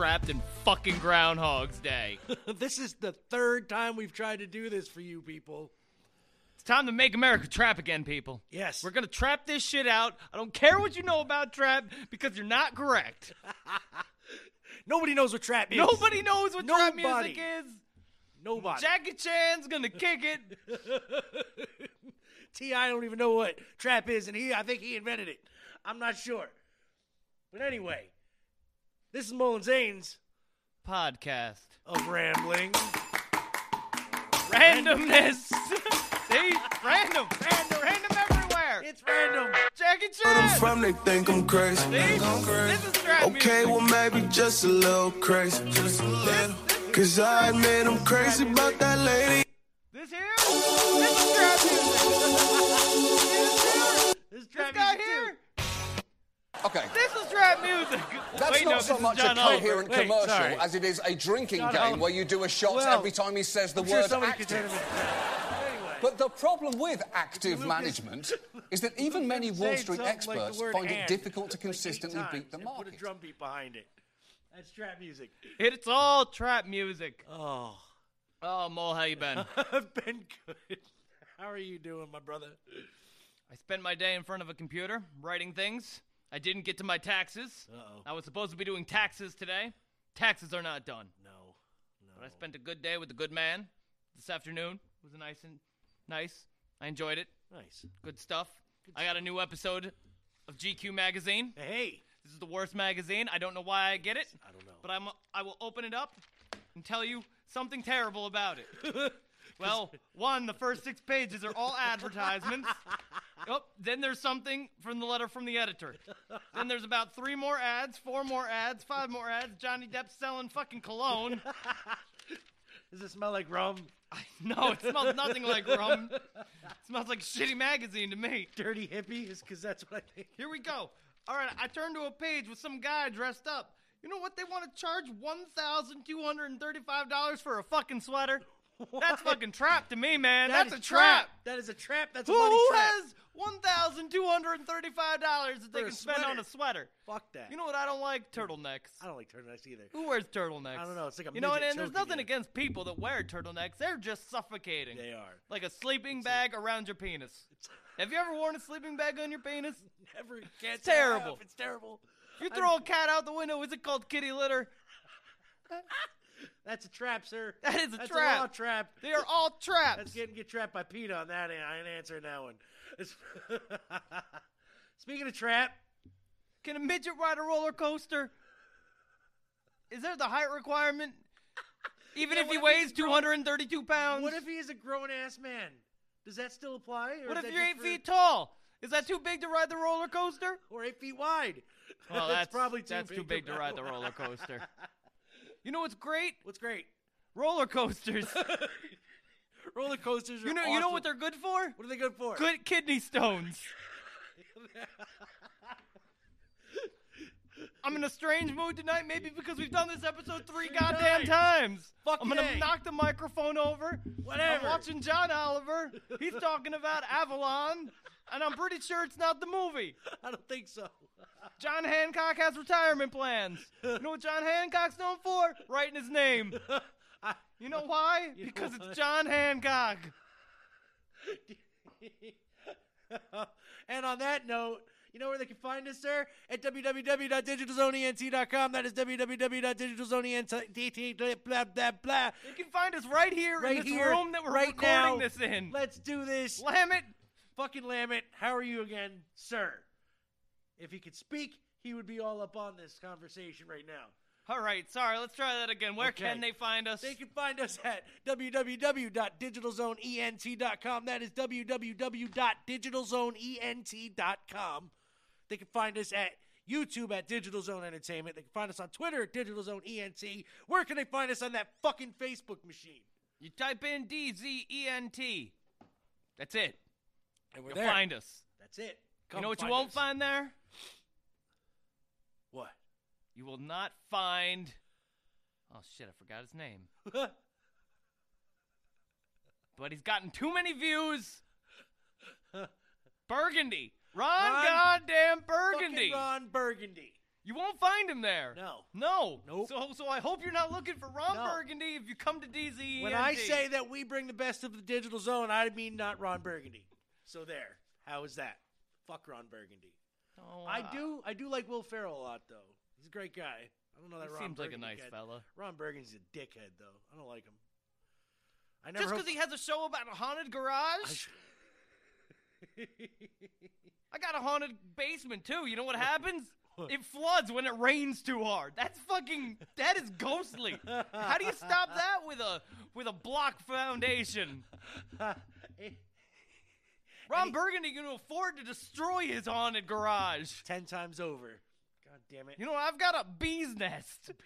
trapped in fucking Groundhog's Day. this is the third time we've tried to do this for you people. It's time to make America trap again, people. Yes. We're gonna trap this shit out. I don't care what you know about trap because you're not correct. Nobody knows what trap is. Nobody knows what trap music is. Nobody. Jackie Chan's gonna kick it. T.I. don't even know what trap is, and he I think he invented it. I'm not sure. But anyway, this is Mole N' Zane's Podcast. of rambling. Randomness. See? Random. Random. Random everywhere. It's random. Jackie Where I'm Chan. from, they think I'm crazy. See? This is trap Okay, music. well, maybe just a little crazy. Just a little. Cause I admit I'm crazy about that lady. This here? This is trap music. This is This trap guy music, too. here? Okay. This is trap music. That's Wait, not this so much a coherent Wait, commercial sorry. as it is a drinking John game Oliver. where you do a shot Well, every time he says the I'm word somebody could turn active. Anyway. But the problem with active Lucas- management is that even many Wall Street something like experts find it difficult to consistently times beat the and Put a drum beat behind it. That's trap music. It's all trap music. Oh, Oh, Mo, how you been? I've been good. How are you doing, my brother? I spent my day in front of a computer writing things. I didn't get to my taxes. Uh-oh. I was supposed to be doing taxes today. Taxes are not done. No, no. But I spent a good day with a good man this afternoon. It was nice and nice. I enjoyed it. Nice. Good stuff. I got a new episode of GQ magazine. Hey, This is the worst magazine. I don't know why I get it. I don't know. But I'm I will open it up and tell you something terrible about it. well, one, the first six pages are all advertisements. oh, then there's something from the letter from the editor. Then there's about three more ads, four more ads, five more ads. Johnny Depp selling fucking cologne. Does it smell like rum? No, it smells nothing like rum. It smells like shitty magazine to me. Dirty hippies? Because that's what I think. Here we go. All right, I turned to a page with some guy dressed up. You know what? They want to charge one thousand two hundred and thirty-five dollars for a fucking sweater. That's fucking trap to me, man. That That's a trap. That is a trap. That's a Who, money who trap. has one thousand two hundred and thirty-five dollars that they For a can spend on sweater. a sweater? Fuck that. You know what? I don't like turtlenecks. I don't like turtlenecks either. Who wears turtlenecks? I don't know, it's like a you know, and, midget and there's choking nothing you. against people that wear turtlenecks. They're just suffocating. They are. Like a sleeping bag around your penis. Have you ever worn a sleeping bag on your penis? Never. Can't It's say I have. terrible. It's terrible. You throw a cat out the window, is it called kitty litter? That's a trap, sir. That is a That's trap. A trap. They are all traps. That's getting get trapped by Pete on that. I ain't answering that one. Speaking of trap, Can a midget ride a roller coaster? Is there the height requirement? Even Yeah, if he weighs a 232 pounds? what if he is a grown ass man? Does that still apply? Or What if you're eight for- feet tall? Is that too big to ride the roller coaster? or eight feet wide? Well, that's probably too that's big too big to ride the roller coaster. You know what's great? What's great? Roller coasters. Roller coasters. Are you know you know what they're good for? What are they good for? Good kidney stones. I'm in a strange mood tonight, maybe because we've done this episode three, Three goddamn times. times. Fuck I'm gonna knock the microphone over. Whatever. I'm watching John Oliver. He's talking about Avalon, and I'm pretty sure it's not the movie. I don't think so. John Hancock has retirement plans. You know what John Hancock's known for? Writing his name. I- You know why? You because what? it's John Hancock. and on that note, you know where they can find us, sir? At www.digitalzoneent.com. That is www.digitalzoneent. Blah blah blah. You can find us right here Right in this here, room that we're right recording now. this in. Let's do this. Slam it. Fucking Lamit, how are you again, sir? If he could speak, he would be all up on this conversation right now. All right, sorry. Let's try that again. Where Okay. can they find us? They can find us at www.digitalzoneent.com. That is www.digitalzoneent.com. They can find us at YouTube at Digital Zone Entertainment. They can find us on Twitter at Digital Zone ENT. Where can they find us on that fucking Facebook machine? you type in D Z E N T. That's it. And we're You'll there. find us. That's it. you know what you won't us. find there? What? You will not find. Oh shit! I forgot his name. But he's gotten too many views. Burgundy. Ron, Ron- goddamn Burgundy. Ron Burgundy. You won't find him there. No. No. Nope. So so I hope you're not looking for Ron No. Burgundy if you come to DZ. When I say that we bring the best of the digital zone, I mean not Ron Burgundy. So there. How is that? Fuck Ron Burgundy. oh, I do I do like Will Ferrell a lot though. He's a great guy. I don't know that He Ron seems like a nice guy- fella. Ron Burgundy's a dickhead though. I don't like him. I never Just hope- because he has a show about a haunted garage. I got a haunted basement too. You know what happens? It floods when it rains too hard. That's fucking. That is ghostly. How do you stop that with a with a block foundation? Ron Burgundy can afford to destroy his haunted garage. ten times over. God damn it. You know, I've got a bee's nest.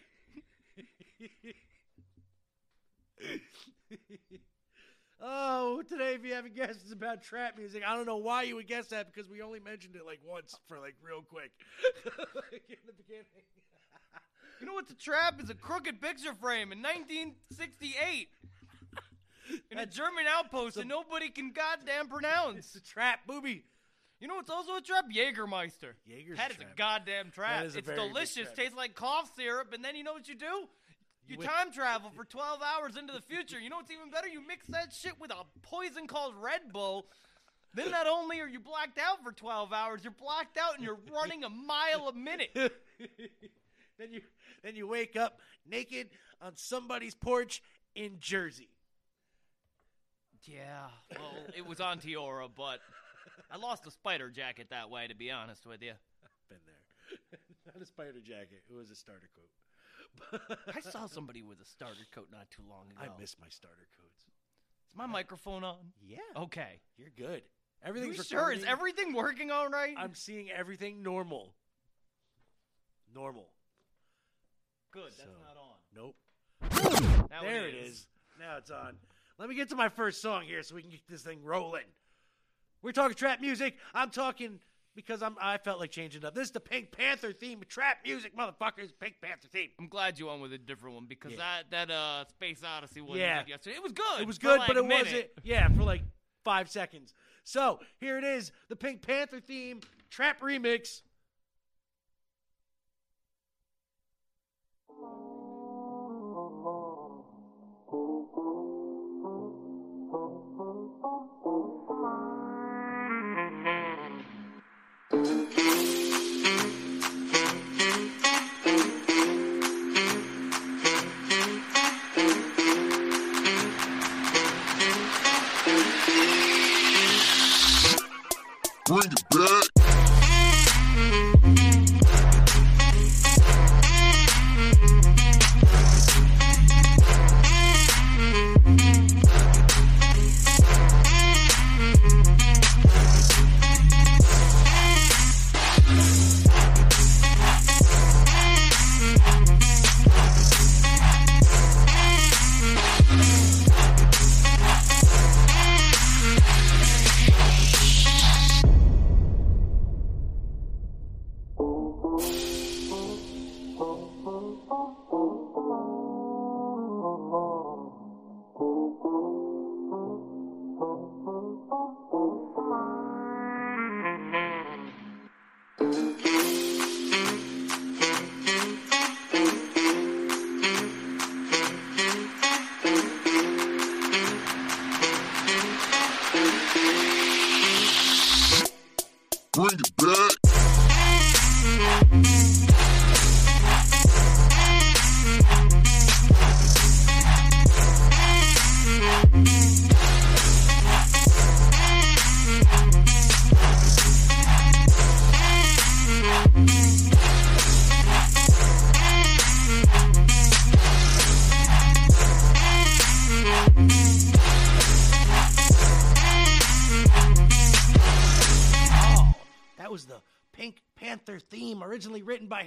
Oh, today, if you haven't guessed, it's about trap music. I don't know why you would guess that because we only mentioned it like once for like real quick in the beginning. You know what's a trap? Is a crooked picture frame in 1968 in a German outpost that nobody can goddamn pronounce. It's a trap, booby. You know what's also a trap? Jägermeister. That a is trap. a goddamn trap. That is a it's very big delicious. trap. Tastes like cough syrup, and then you know what you do? You, whip- time travel for 12 hours into the future. You know what's even better? You mix that shit with a poison called Red Bull. Then not only are you blacked out for 12 hours, you're blacked out and you're running a mile a minute. then you then you wake up naked on somebody's porch in Jersey. Yeah, well, it was on Tiora, but I lost a spider jacket that way, to be honest with you. Been there. Not a spider jacket. It was a starter coat. I saw somebody with a starter coat not too long ago. I miss my starter coats. Is my microphone on? Yeah. Okay. You're good. You sure? Is recording. everything working all right? I'm seeing everything normal. Normal. good. So- That's not on. Nope. Now there it is. Now it's on. Let me get to my first song here so we can get this thing rolling. We're talking trap music. I'm talking because I'm I felt like changing up. This is the Pink Panther theme trap music, motherfuckers. Pink Panther theme. I'm glad you went with a different one because Yeah. that that uh Space Odyssey wasn't Yeah. yesterday. It was good. It was good, like but it wasn't. Yeah, for like five seconds. So here it is, the Pink Panther theme trap remix.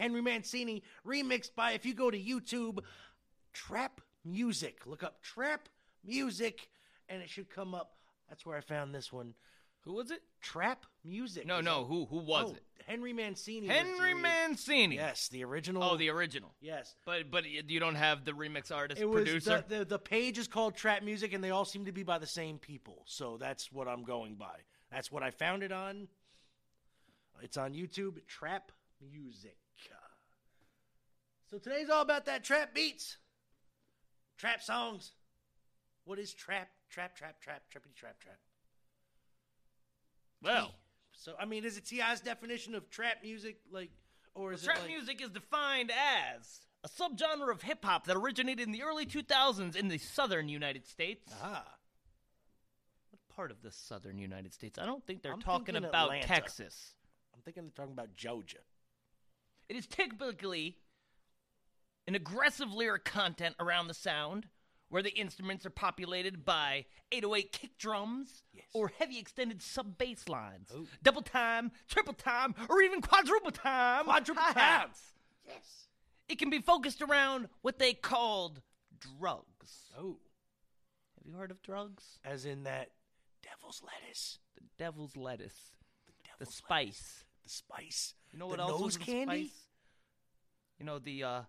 Henry Mancini, remixed by, if you go to YouTube, Trap Music. Look up Trap Music, and it should come up. That's where I found this one. Who was it? Trap Music. No, no. Who who was Oh, it? Henry Mancini. Henry the- Mancini. Yes, the original. Oh, the original. yes. But but you don't have the remix artist It was producer. the, the the page is called Trap Music, and they all seem to be by the same people. So that's what I'm going by. That's what I found it on. It's on YouTube. Trap Music. So today's all about that trap beats, trap songs. What is trap? Trap, trap, trap, trappity, trap, trap. Well, So I mean, is it T.I.'s definition of trap music, like, or is trap it like, music is defined as a subgenre of hip hop that originated in the early 2000s in the southern United States. Ah, What part of the southern United States? I don't think they're I'm talking about Atlanta. Texas. I'm thinking they're talking about Georgia. It is typically an aggressive lyric content around the sound, where the instruments are populated by 808 kick drums Yes. or heavy extended sub bass lines, Oh. double time, triple time, or even quadruple time. Quadruple time. Yes. It can be focused around what they called drugs. Oh, Have you heard of drugs? as in that devil's lettuce, The devil's lettuce, the the spice. lettuce, the spice. You know the what else nose was candy? spice? You know the uh,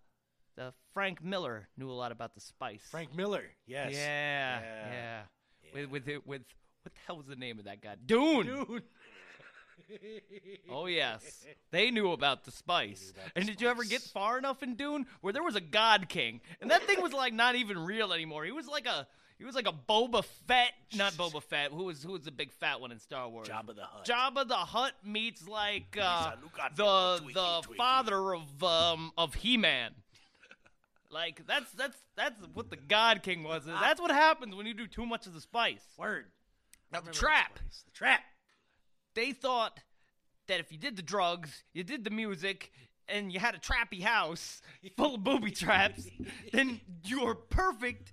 the Frank Miller knew a lot about the spice. Frank Miller. Yes. Yeah, Yeah. yeah. With with it with what the hell was the name of that guy? Dune. Dude. Oh yes, they knew about the spice. about the and did you ever get far enough in Dune where there was a God King, and that thing was like not even real anymore? He was like a he was like a Boba Fett, not Boba Fett. Who was who was the big fat one in Star Wars? Jabba the Hutt. Jabba the Hutt meets like uh, a Luke on the the Twinkie. father of um of He Man. Like that's that's that's what the God King was. That's what happens when you do too much of the spice. Word. Now the trap. The trap. They thought that if you did the drugs, you did the music, and you had a trappy house full of booby traps, then you're perfect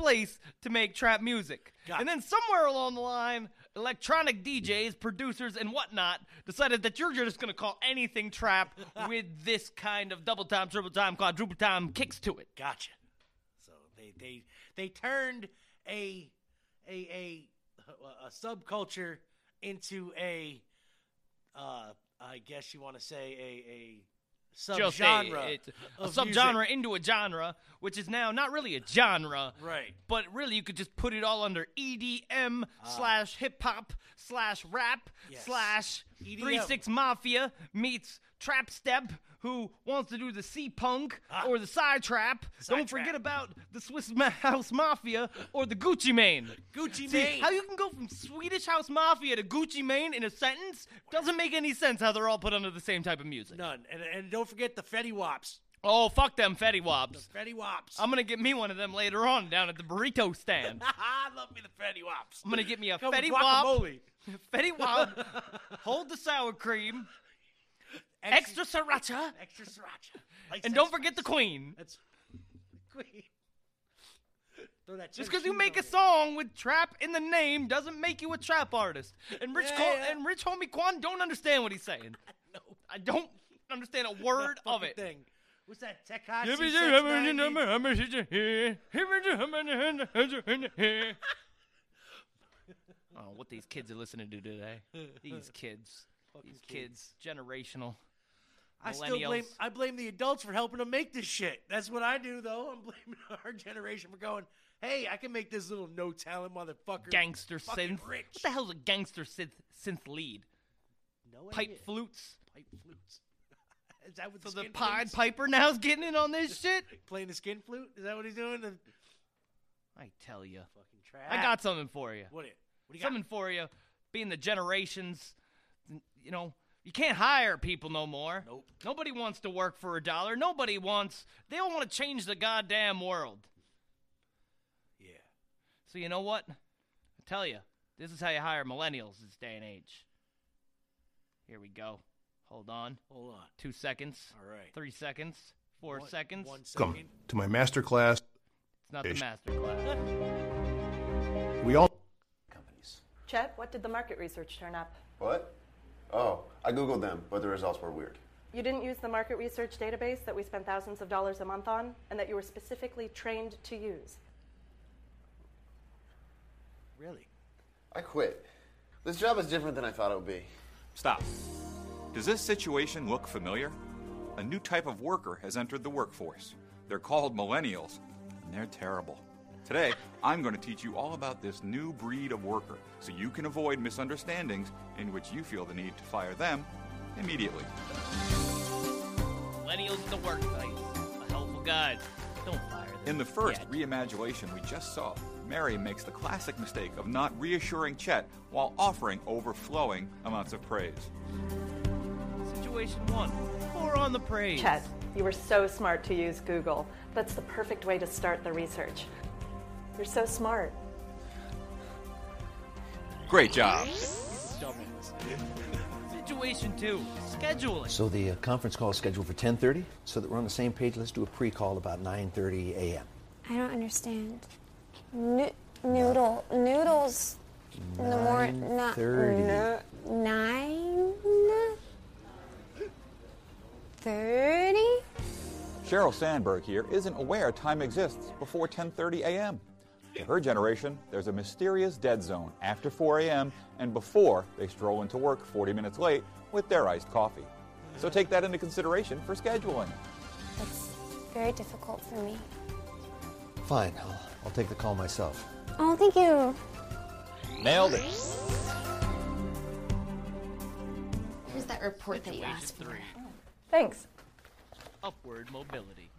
place to make trap music. Got and then somewhere along the line, electronic DJs, producers, and whatnot decided that you're just gonna call anything trap with this kind of double time, triple time, quadruple time kicks to it. Gotcha. So they they they turned a a a a subculture into a uh I guess you want to say a a A- subgenre. it's a subgenre music. into a genre, which is now not really a genre, Right. But really, you could just put it all under EDM slash hip hop slash rap Ah. Yes. slash EDM. Three Six Mafia meets Trap Step, who wants to do the C Punk Ah. or the Side Trap. Side Don't trap. forget about the Swiss Ma- House Mafia or the Gucci Mane. Gucci See, Mane. how you can go from Swedish House Mafia to Gucci Mane in a sentence doesn't make any sense. How they're all put under the same type of music. None. And and don't forget the Fetty Waps. Oh, fuck them Fetty Waps. Fetty Waps. I'm gonna get me one of them later on down at the burrito stand. I love me the Fetty Waps. I'm gonna get me a Come Fetty Wap. Fetty Wap, hold the sour cream, extra sriracha, extra sriracha. Like and don't forget the queen. That's the queen. Throw that Just because you make a song with trap in the name doesn't make you a trap artist. And Rich Yeah, Col- yeah. and Rich Homie Quan don't understand what he's saying. No. I don't understand a word of fucking it. Thing. What's that? Tekashi I 690? don't know what these kids are listening to today. These kids. These kids. Generational. I still blame. I blame the adults for helping them make this shit. That's what I do, though. I'm blaming our generation for going. Hey, I can make this little no talent motherfucker. Gangster synth. Rich. What the hell's a gangster synth, synth lead? No Pipe idea. flutes. Pipe flutes. Is that what So the the Pied flutes? Piper now's getting in on this shit? playing the skin flute? Is that what he's doing? The I tell you. fucking trap. I got something for you. what? It? What do you got? Something for you. Being the generations, you know, you can't hire people no more. Nope. Nobody wants to work for a dollar. Nobody wants, they don't want to change the goddamn world. Yeah. So you know what? I tell you, this is how you hire millennials this day and age. Here we go. Hold on. Hold on. Two seconds. All right. Three seconds. Four One- seconds. One Welcome second. to my master class. It's not the master class. We all companies. Chet, what did the market research turn up? What? Oh, I googled them, but the results were weird. You didn't use the market research database that we spend thousands of dollars a month on and that you were specifically trained to use. Really? I quit. This job is different than I thought it would be. Stop. Does this situation look familiar? A new type of worker has entered the workforce. They're called millennials, and they're terrible. Today, I'm going to teach you all about this new breed of worker so you can avoid misunderstandings in which you feel the need to fire them immediately. Millennials in the workplace. travel guide. Don't fire them. In the first yet. reimagination we just saw, Mary makes the classic mistake of not reassuring Chet while offering overflowing amounts of praise. Situation one. Pour on the praise. Chet, you were so smart to use Google. That's the perfect way to start the research. You're so smart. Great job. Situation two. Scheduling. So the uh, conference call is scheduled for 10:30. So that we're on the same page, let's do a pre-call about 9:30 a.m. I don't understand. No- noodle noodles in the morning. 9:30. Nine thirty. Sheryl Sandberg here isn't aware time exists before 10:30 a.m. To her generation, there's a mysterious dead zone after 4 a.m. and before they stroll into work 40 minutes late with their iced coffee. So take that into consideration for scheduling. It's very difficult for me. Fine, I'll, I'll take the call myself. Oh, thank you. Nailed it. Here's that report that you asked for. Thanks. Upward mobility.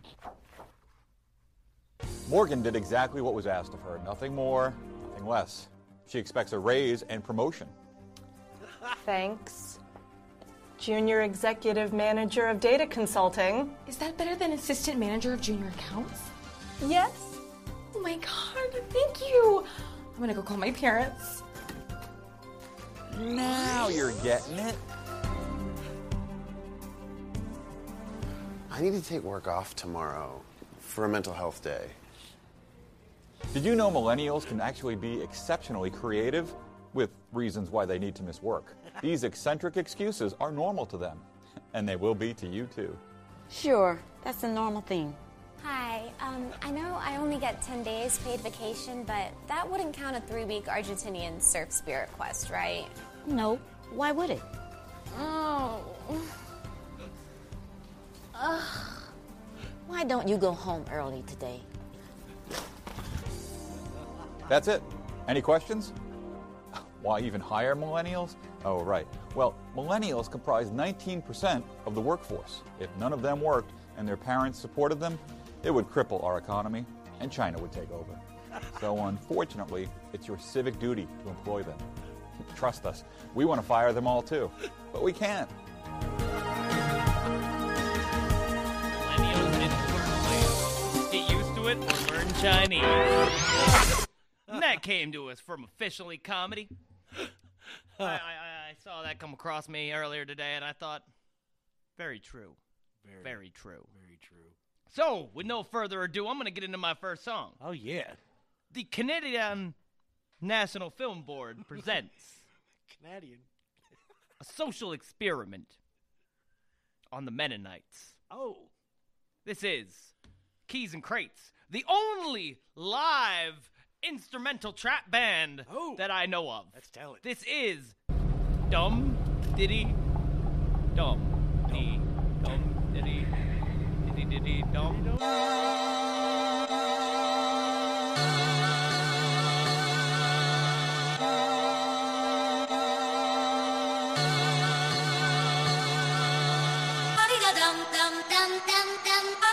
Morgan did exactly what was asked of her. Nothing more, nothing less. She expects a raise and promotion. Thanks. Junior Executive Manager of Data Consulting. Is that better than assistant manager of junior accounts? Yes. Oh my god, thank you. I'm gonna go call my parents. Now you're getting it. I need to take work off tomorrow for a mental health day. Did you know millennials can actually be exceptionally creative with reasons why they need to miss work? These eccentric excuses are normal to them, and they will be to you too. Sure, that's a normal thing. Hi. Um, I know I only get 10 days paid vacation, but that wouldn't count a three week Argentinian surf spirit quest, right? No, why would it? Oh. Ugh. Why don't you go home early today? That's it. Any questions? Why even hire millennials? Oh, right. Well, millennials comprise 19% of the workforce. If none of them worked and their parents supported them, it would cripple our economy and China would take over. So, unfortunately, it's your civic duty to employ them. Trust us, we want to fire them all too, but we can't. Millennials learn Get used to it or learn Chinese. And that came to us from Officially Comedy. I, I, I I saw that come across me earlier today, and I thought, very true. Very, true. Very true. So, with no further ado, I'm going to get into my first song. Oh yeah, The Canadian National Film Board presents Canadian. a social experiment on the Mennonites. Oh, This is Keys N Krates, the only live instrumental trap band Oh. that I know of. that's talent. This is Dum Diddy Dum Dee Dum Diddy Diddy Diddy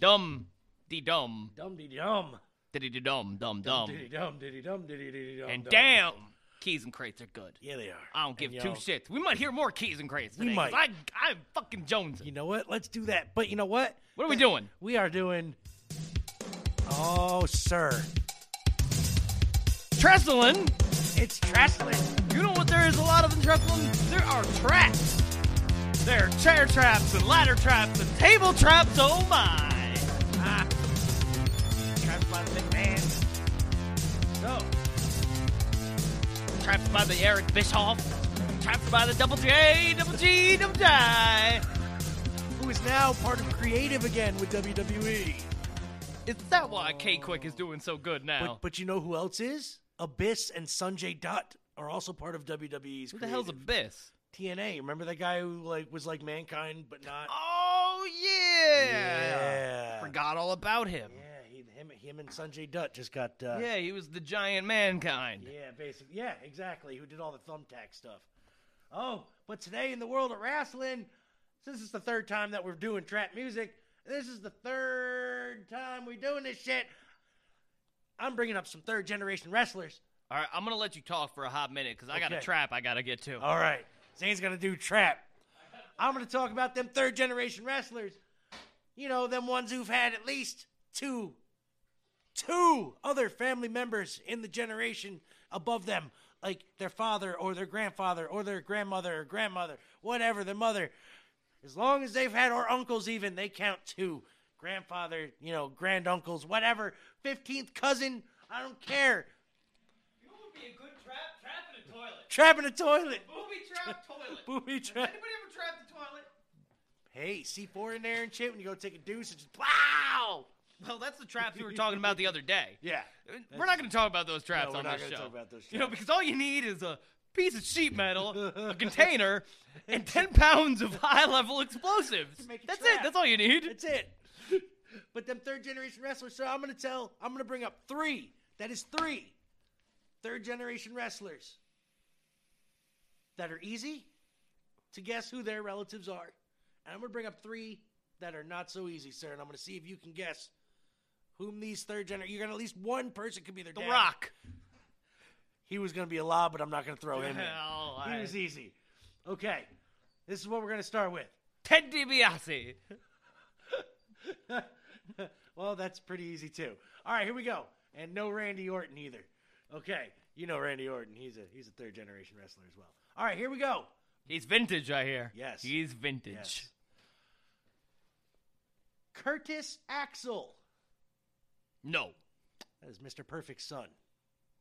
Dum Dee Dum Dum dee dum. Diddy Dum Dum Dum. Diddy dum diddy dum diddy diddy dum. And damn, Keys N Krates are good. Yeah, they are. I don't give And, two shits. We might hear more Keys N Krates We today. 'cause might. I, I'm fucking Jones. You know what? Let's do that. But you know what? What are we doing? We are doing. Oh, sir. Trestling. It's Trestling. You know what there is a lot of in Trestling? There are traps. There are chair traps and ladder traps and table traps. Oh my! Traps by the Eric Bischoff. trapped by the Double J, Double G, Double J. who is now part of creative again with WWE. Is that why K Quick is doing so good now? But, but you know who else is? Abyss and Sonjay Dutt are also part of WWE's. Who the hell's. Abyss? TNA? Remember that guy who like was like mankind but not? Oh yeah. Yeah. Forgot all about him. Him, him and Sonjay Dutt just got. Uh, Yeah, he was the giant mankind. Yeah, basically. Yeah, exactly. Who did all the thumbtack stuff. Oh, but today in the world of wrestling, since it's the third time that we're doing trap music, this is the third time we're doing this shit. I'm bringing up some third generation wrestlers. All right, I'm gonna let you talk for a hot minute because I got a trap I gotta get to. All right, Zane's gonna do trap. I'm gonna talk about them third generation wrestlers. You know, them ones who've had at least two, two other family members in the generation above them, like their father or their grandfather or their grandmother or grandmother, whatever, their mother. As long as they've had, or uncles even, they count two. Grandfather, you know, granduncles, whatever. 15th cousin, I don't care. You know would be a good trap? Trap in a toilet. Trap in a toilet. Booby trap toilet. Booby trap. Anybody ever trapped the toilet? Hey, C4 in there and shit when you go take a deuce, it's just wow. Well, that's the traps we were talking about the other day. Yeah. We're not going to talk about those traps No, we're on not this gonna show. talk about those You know, traps. because all you need is a piece of sheet metal, a container, and 10 pounds of high-level explosives. make a That's trap. it. That's all you need. That's it. But them third generation wrestlers, so I'm gonna tell I'm gonna bring up three. That is three third generation wrestlers that are easy to guess who their relatives are. And I'm gonna bring up three that are not so easy, sir, and I'm gonna see if you can guess whom these third generation you're gonna at least one person could be their The dad. Rock. He was gonna be a lob, but I'm not gonna throw him Hell, in. He I- was easy. Okay. This is what we're gonna start with. Ted DiBiase. well, that's pretty easy too. All right, here we go. And no Randy Orton either. Okay, you know Randy Orton. He's a he's a third generation wrestler as well. All right, here we go. He's vintage, I hear. Yes. He's vintage. Yes. Curtis Axel. No. That is Mr. Perfect's son.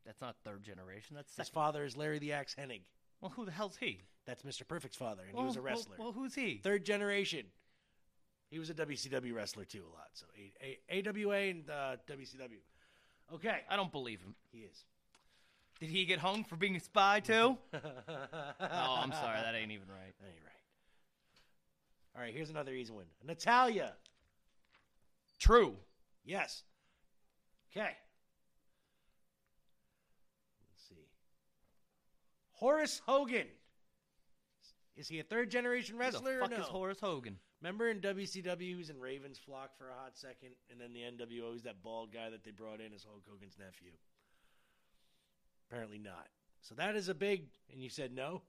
That's not third generation. That's His second. father is Larry the Axe Hennig. Well, who the hell's he? That's Mr. Perfect's father, and he was a wrestler. Well, who's he? Third generation. He was a WCW wrestler too, a lot. So a- a- AWA and uh, WCW. Okay, I don't believe him. he is. Did he get hung for being a spy too? oh, I'm sorry. That ain't even right. That ain't right. All right, here's another easy one. Natalya. True. Yes. Okay. Let's see. Horace Hogan. Is he a third generation Who the wrestler fuck or no? is Horace Hogan? Remember in WCW, he was in Ravens flock for a hot second, and then the NWO, he's that bald guy that they brought in as Hulk Hogan's nephew. Apparently not. So that is a big. And you said no.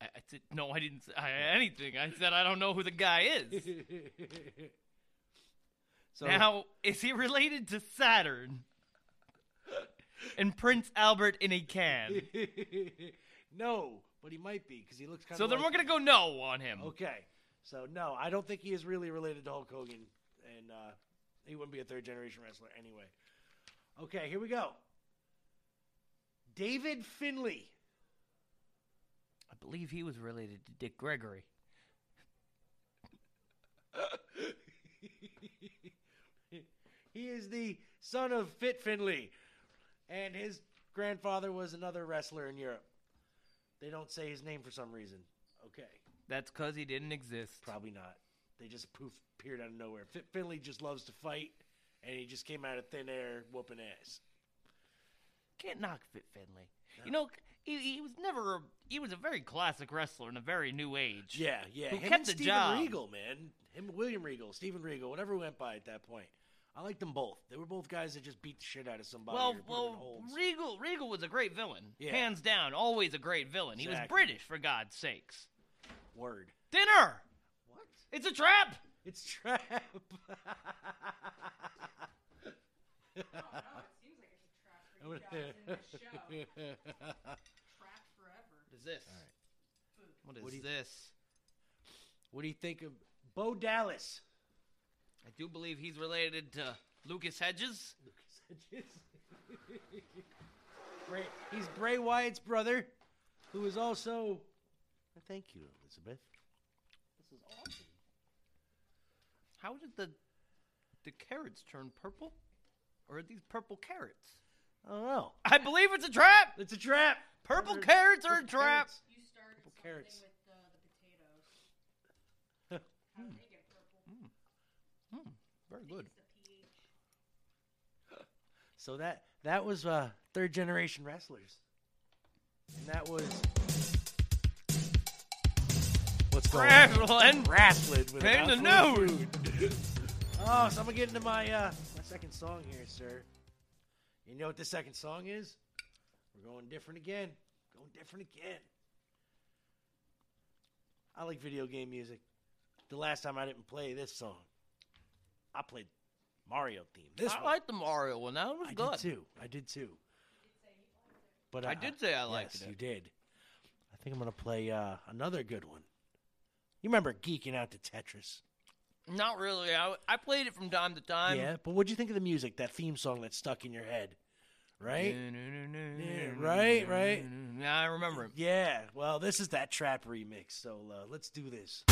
I, I said, no, I didn't say anything. I said I don't know who the guy is. so now, is he related to Saturn? and Prince Albert in a can? no, but he might be because he looks kind of. so then we're gonna go no on him. Okay, so no, I don't think he is really related to Hulk Hogan, and uh, he wouldn't be a third generation wrestler anyway. Okay, here we go. David Finlay. I believe he was related to Dick Gregory. he is the son of Fit Finlay, and his grandfather was another wrestler in Europe. They don't say his name for some reason. Okay, That's because he didn't exist. probably not. They just poof appeared out of nowhere. Fit Finlay just loves to fight, and he just came out of thin air whooping ass. Can't knock Fit Finlay. You know, he, he was never. A, he was a very classic wrestler in a very new age. Yeah, yeah. Who Him kept and the Steven job. Regal, man. Him, William Regal, Steven Regal, whatever went by at that point. I liked them both. They were both guys that just beat the shit out of somebody. Well, or put them in well. Regal Regal was a great villain, Yeah. hands down. Always a great villain. He was British, for God's sakes. Word. Dinner. What? It's a trap. It's trap. What is this? What is What do you- this? What do you think of Bo Dallas? I do believe he's related to Lucas Hedges. Lucas Hedges. Bray, he's Bray Wyatt's brother, who is also. Thank you, Elizabeth. This is awesome. How did the the carrots turn purple? Or are these purple carrots? I don't know. I believe it's a trap. It's a trap. Purple Purple- carrots are a purple trap. carrots. Purple carrots. Very good. So that that was uh, third generation wrestlers, and that was what's going on? Wrestling with In the Mouthful of news. Food. oh, so I'm gonna get into my uh, my second song here, sir. You know what the second song is? We're going different again. Going different again. I like video game music. The last time I didn't play this song, I played Mario theme. This I one. like the Mario one. That was good. I good. did too. I did too. But I uh, did say I liked yes, it. You did. I think I'm gonna play uh, another good one. You remember geeking out to Tetris? Not really. I, I played it from time to time. yeah, but what'd you think of the music? That theme song that stuck in your head, right? Yeah, right, right. Yeah, I remember it. Yeah. Well, this is that trap remix. So uh, let's do this.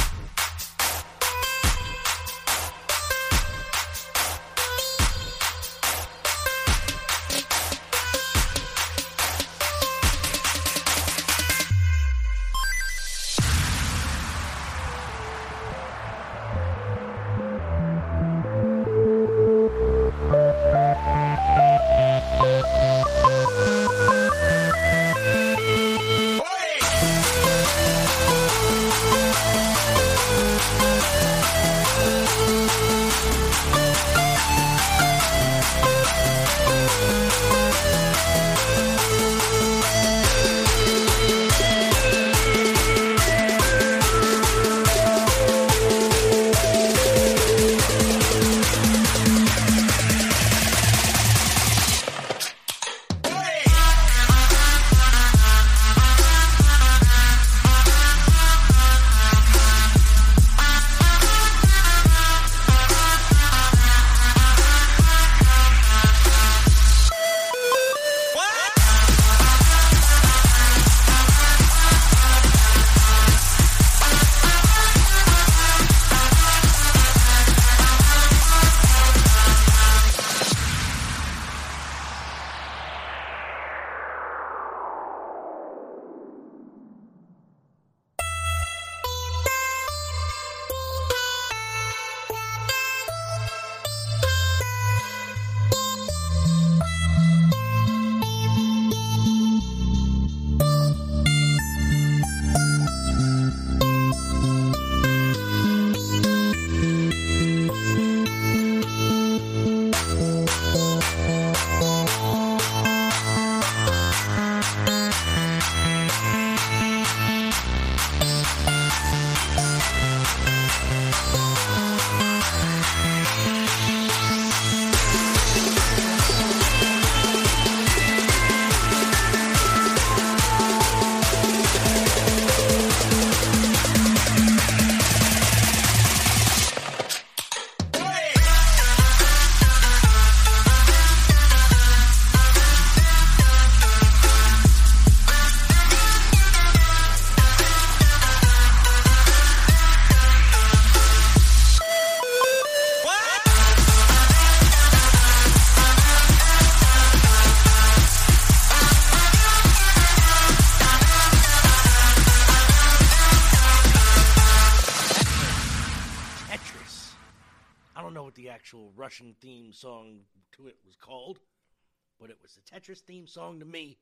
But it was the Tetris theme song to me.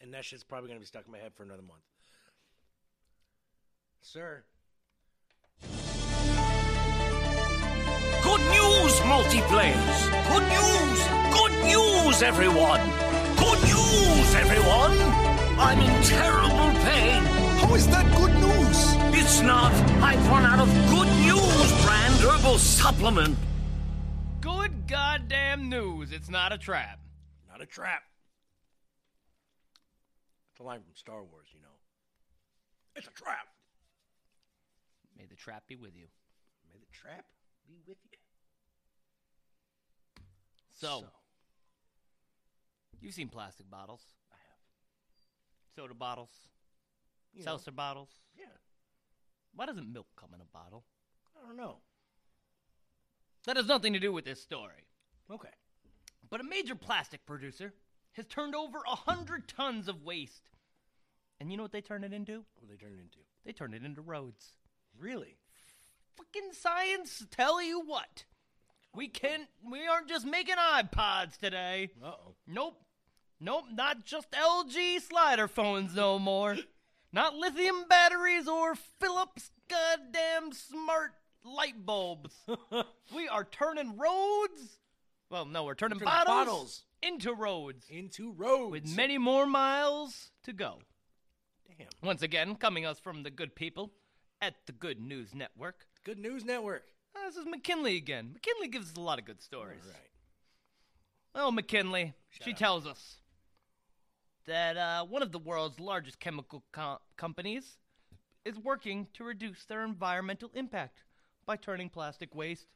and that shit's probably gonna be stuck in my head for another month. Sir, Good news, multiplayers! Good news! Good news, everyone! Good news, everyone! I'm in terrible pain. How is that good news? It's not. I've run out of Good News brand herbal supplement. Good goddamn news. It's not a trap. Not a trap. It's a line from Star Wars, you know. It's a trap. May the trap be with you. May the trap be with you. So, you've seen plastic bottles. I have. Soda bottles. You know. seltzer bottles. Yeah. Why doesn't milk come in a bottle? I don't know. That has nothing to do with this story. Okay. But a major plastic producer has turned over a hundred tons of waste. And you know what they turn it into? What they turn it into? They turn it into roads. Really? Fucking science tell you what. We can't we aren't just making iPods today. Uh oh. Nope. Nope, not just LG slider phones no more. not lithium batteries or Philips goddamn smart light bulbs. we are turning roads. Well, no, we're turning, Turning bottles, bottles. into roads. Into roads. With many more miles to go. Damn. Once again, coming us from the good people at the Good News Network. Good News Network. Uh, this is McKinley again. McKinley gives us a lot of good stories. All right. Well, McKinley, she tells us that uh, one of the world's largest chemical co- companies is working to reduce their environmental impact by turning plastic waste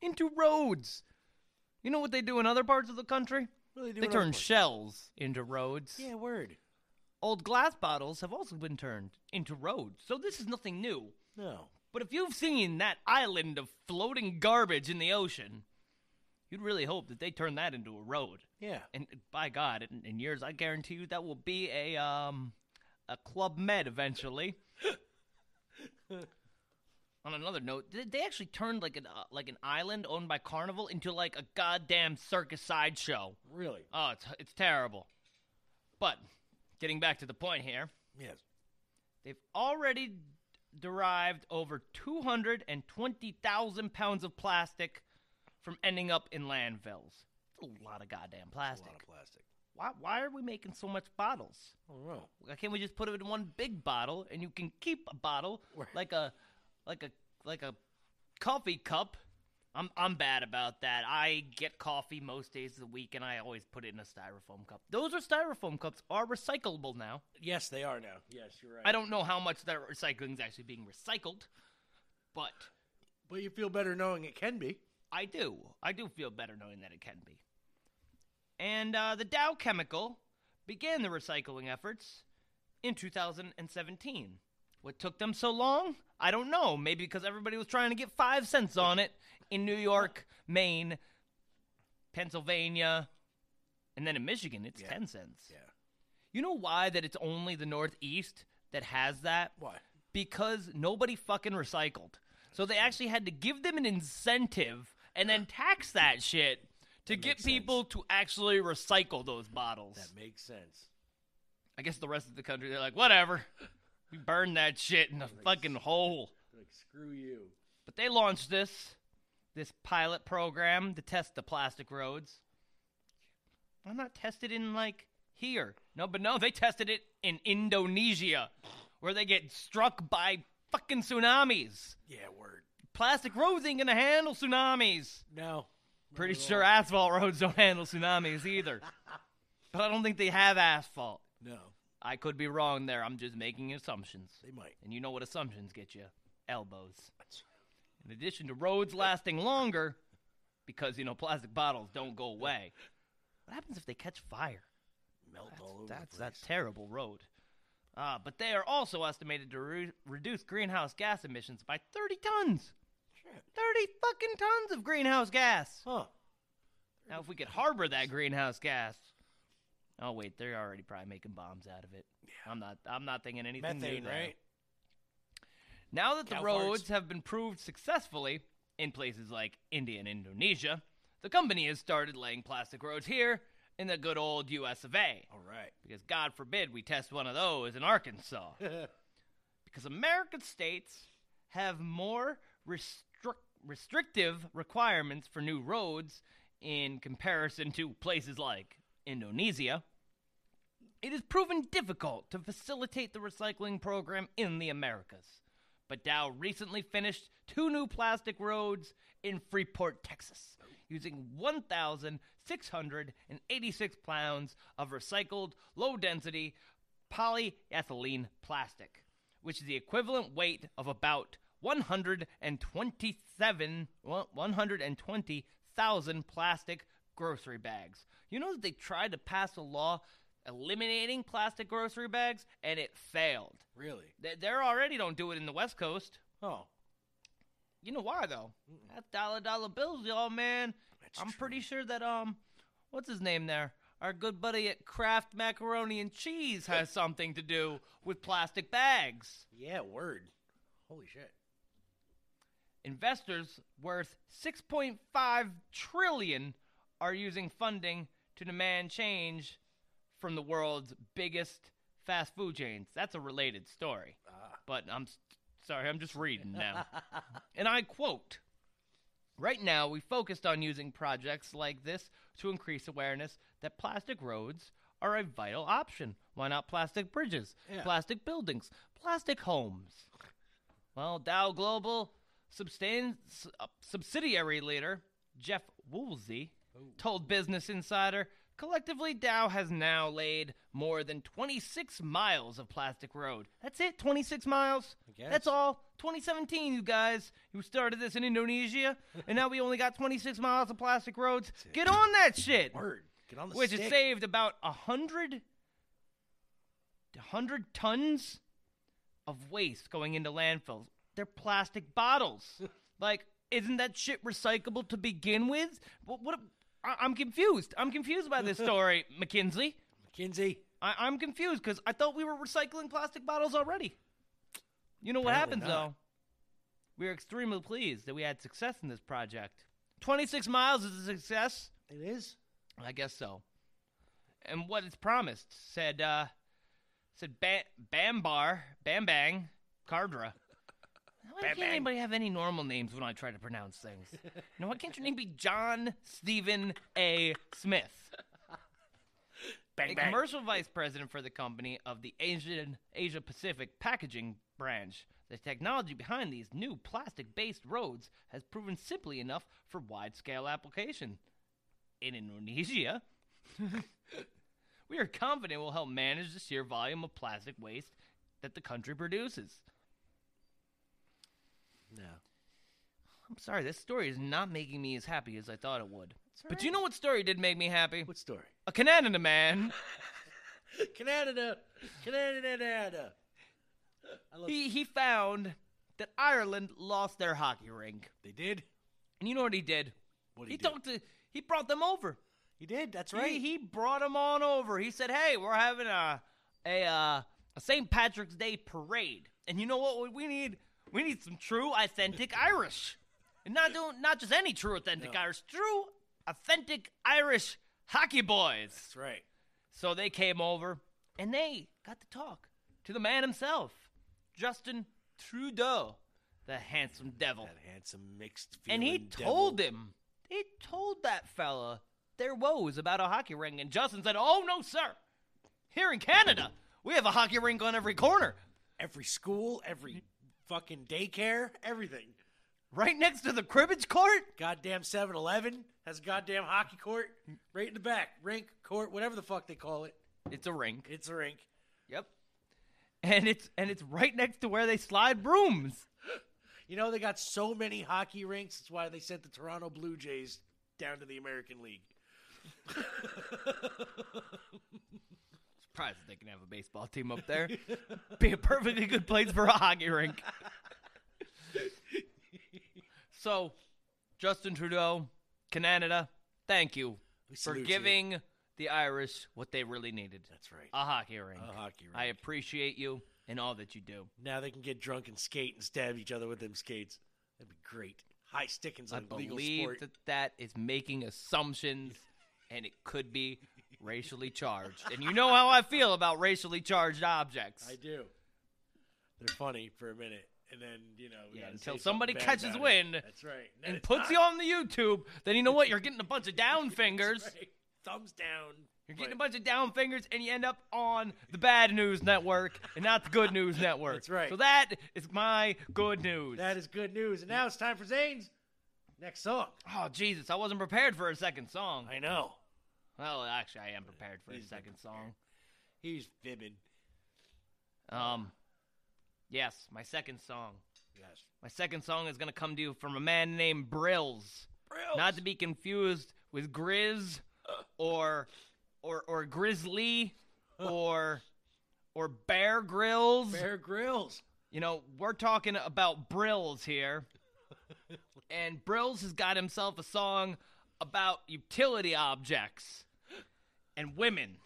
into roads. You know what they do in other parts of the country? What do they do They turn shells into roads. Yeah, word. Old glass bottles have also been turned into roads, so this is nothing new. No. But if you've seen that island of floating garbage in the ocean, you'd really hope that they turn that into a road. Yeah. And by God, in, in years, I guarantee you that will be a um a Club Med eventually. On another note, they- actually turned like an uh, like an island owned by Carnival into like a goddamn circus sideshow. Really? Oh, it's it's terrible. But getting back to the point here, Yes. they've already derived over 220,000 pounds of plastic from ending up in landfills. It's a lot of goddamn plastic. A lot of plastic. Why, why are we making so much bottles? I don't know. Why can't we just put it in one big bottle and you can keep a bottle like a like a like a coffee cup? I'm I'm bad about that. I get coffee most days of the week and I always put it in a styrofoam cup. Those are styrofoam cups are recyclable now. Yes, they are now. Yes, you're right. I don't know how much that recycling is actually being recycled, but But you feel better knowing it can be. I do. I do feel better knowing that it can be. And uh, the Dow Chemical began the recycling efforts in 2017. What took them so long? I don't know. Maybe because everybody was trying to get five cents on it in New York, Maine, Pennsylvania, and then in Michigan, it's 10 cents. Yeah. You know why that it's only the Northeast that has that? Why? Because nobody fucking recycled. So they actually had to give them an incentive and then tax that shit to get makes people to actually recycle those bottles. That makes sense. I guess the rest of the country, they're like, whatever. We burn that shit in a fucking hole. Like, screw you. But they launched this, this pilot program to test the plastic roads. Why not test it in, like, here? No, but no, they tested it in Indonesia, where they get struck by fucking tsunamis. Yeah, word. Plastic roads ain't gonna handle tsunamis. No. Pretty sure asphalt roads don't handle tsunamis either. but I don't think they have asphalt. No. I could be wrong there. I'm just making assumptions. They might. And you know what assumptions get you? Elbows. In addition to roads lasting longer, because, you know, plastic bottles don't go away. What happens if they catch fire? Melt That's, all over that's, the place. that's terrible road. Uh, but they are also estimated to re- reduce greenhouse gas emissions by 30 tons. 30 fucking tons of greenhouse gas. Huh. Now, if we could harbor that greenhouse gas. Oh wait, they're already probably making bombs out of it. Yeah. I'm not. I'm not thinking anything Methane, new there. right? Now that the roads farts. have been proved successfully in places like India and Indonesia, the company has started laying plastic roads here in the good old US of A. All right. Because God forbid we test one of those in Arkansas. because American states have more restric- restrictive requirements for new roads in comparison to places like Indonesia. It is proven difficult to facilitate the recycling program in the Americas. But Dow recently finished two new plastic roads in Freeport, Texas, using 1,686 pounds of recycled low density polyethylene plastic, which is the equivalent weight of about 127 well, 120,000 plastic grocery bags. You know that they tried to pass a law eliminating plastic grocery bags and it failed. Really? They they're already don't do it in the West Coast. Oh. You know why though? That dollar dollar bills, y'all, man. That's I'm pretty sure that um, what's his name there? Our good buddy at Kraft Macaroni and Cheese has something to do with plastic bags. Yeah, word. Holy shit. Investors worth 6.5 trillion are using funding to demand change from the world's biggest fast food chains. That's a related story. But I'm sorry, I'm just reading now. and I quote Right now, we focused on using projects like this to increase awareness that plastic roads are a vital option. Why not plastic bridges, Yeah. plastic buildings, plastic homes? Well, Dow Global substan- uh, subsidiary leader Jeff Woolsey told Business Insider collectively Dow has now laid more than 26 miles of plastic road. That's it, 26 miles. guess. That's all. 2017, you guys. You started this in Indonesia, and now we only got 26 miles of plastic roads. Get on that shit. Word. Get on the Which has saved about a hundred, a hundred tons of waste going into landfills. They're plastic bottles. like, isn't that shit recyclable to begin with? What? what I, I'm confused. I'm confused by this story, McKinsey. McKinsey. I, I'm confused because I thought we were recycling plastic bottles already. You know what Apparently happens not. though? We are extremely pleased that we had success in this project. 26 miles is a success. It is. I guess so. And what it's promised said uh said ba- Bambar, Bam Bang, Cardra. Why can't Bang. anybody have any normal names when I try to pronounce things? you know, why can't your name be John Stephen A. Smith? Bang a bang. commercial vice president for the company of the Asian Asia Pacific packaging branch. The technology behind these new plastic-based roads has proven simply enough for wide-scale application. In Indonesia, we are confident it will help manage the sheer volume of plastic waste that the country produces. No. I'm sorry, this story is not making me as happy as I thought it would. But you know what story did make me happy? What story? A Canada man. Canada. Canada. I love he he found that Ireland lost their hockey rink. They did? And you know what he did? What he he talked to he brought them over. He did. That's He- right. He, brought them on over. He said, "Hey, we're having a a uh, a St. Patrick's Day parade, and you know what we need? We need some true, authentic Irish, and not doing not just any true, authentic Irish, true, authentic Irish hockey boys." That's right. So they came over and they got to talk to the man himself, Justin Trudeau, the handsome devil. That handsome mixed And he feeling told devil. him, he told that fella their woes about a hockey rink. And Justin said, Oh, no, sir. Here in Canada, we have a hockey rink on every corner, every school, every fucking daycare, everything. right next to the cribbage court. Goddamn 7 Eleven has a goddamn hockey court right in the back. Rink, court, whatever the fuck they call it. It's a rink. It's a rink. Yep. And it's and it's right next to where they slide brooms. You know, they got so many hockey rinks. That's why they sent the Toronto Blue Jays down to the American League. Surprised that they can have a baseball team up there. Be a perfectly good place for a hockey rink. so, Justin Trudeau, Canada, thank you We for salute you. giving the Irish what they really needed. That's right. A hockey rink. A hockey rink. I appreciate you and all that you do. Now they can get drunk and skate and stab each other with them skates. That'd be great. High sticking's I a legal believe sport. that that is making assumptions, and it could be racially charged. And you know how I feel about racially charged objects. I do. They're funny for a minute, and then you know Yeah, until somebody catches about it. wind That's right. Then and puts not. you on the YouTube, then you know what? You're getting a bunch of down fingers. Right. Thumbs down. You're getting a bunch of down fingers, and you end up on the bad news network and not the good news network. That's right. So that is my good news. That is good news. And now it's time for Zane's next song. Oh Jesus, I wasn't prepared for a second song. I know. Well, actually, I am prepared for a He's second song. He's fibbing. Um, yes, my second song. Yes. My second song is gonna come to you from a man named Brills. Brills. Not to be confused with Grizz or or or Grizzly or or Bear Grylls. Bear Grylls. You know, we're talking about Brills here. and Brills has got himself a song about utility objects and women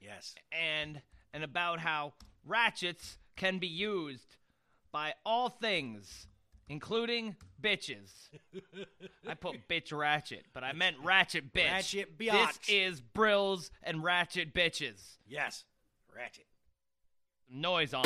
Yes. and and about how ratchets can be used by all things, including bitches. I put bitch ratchet, but I meant ratchet bitch. Ratchet This is Brills and ratchet bitches. Yes. Ratchet. Noise on.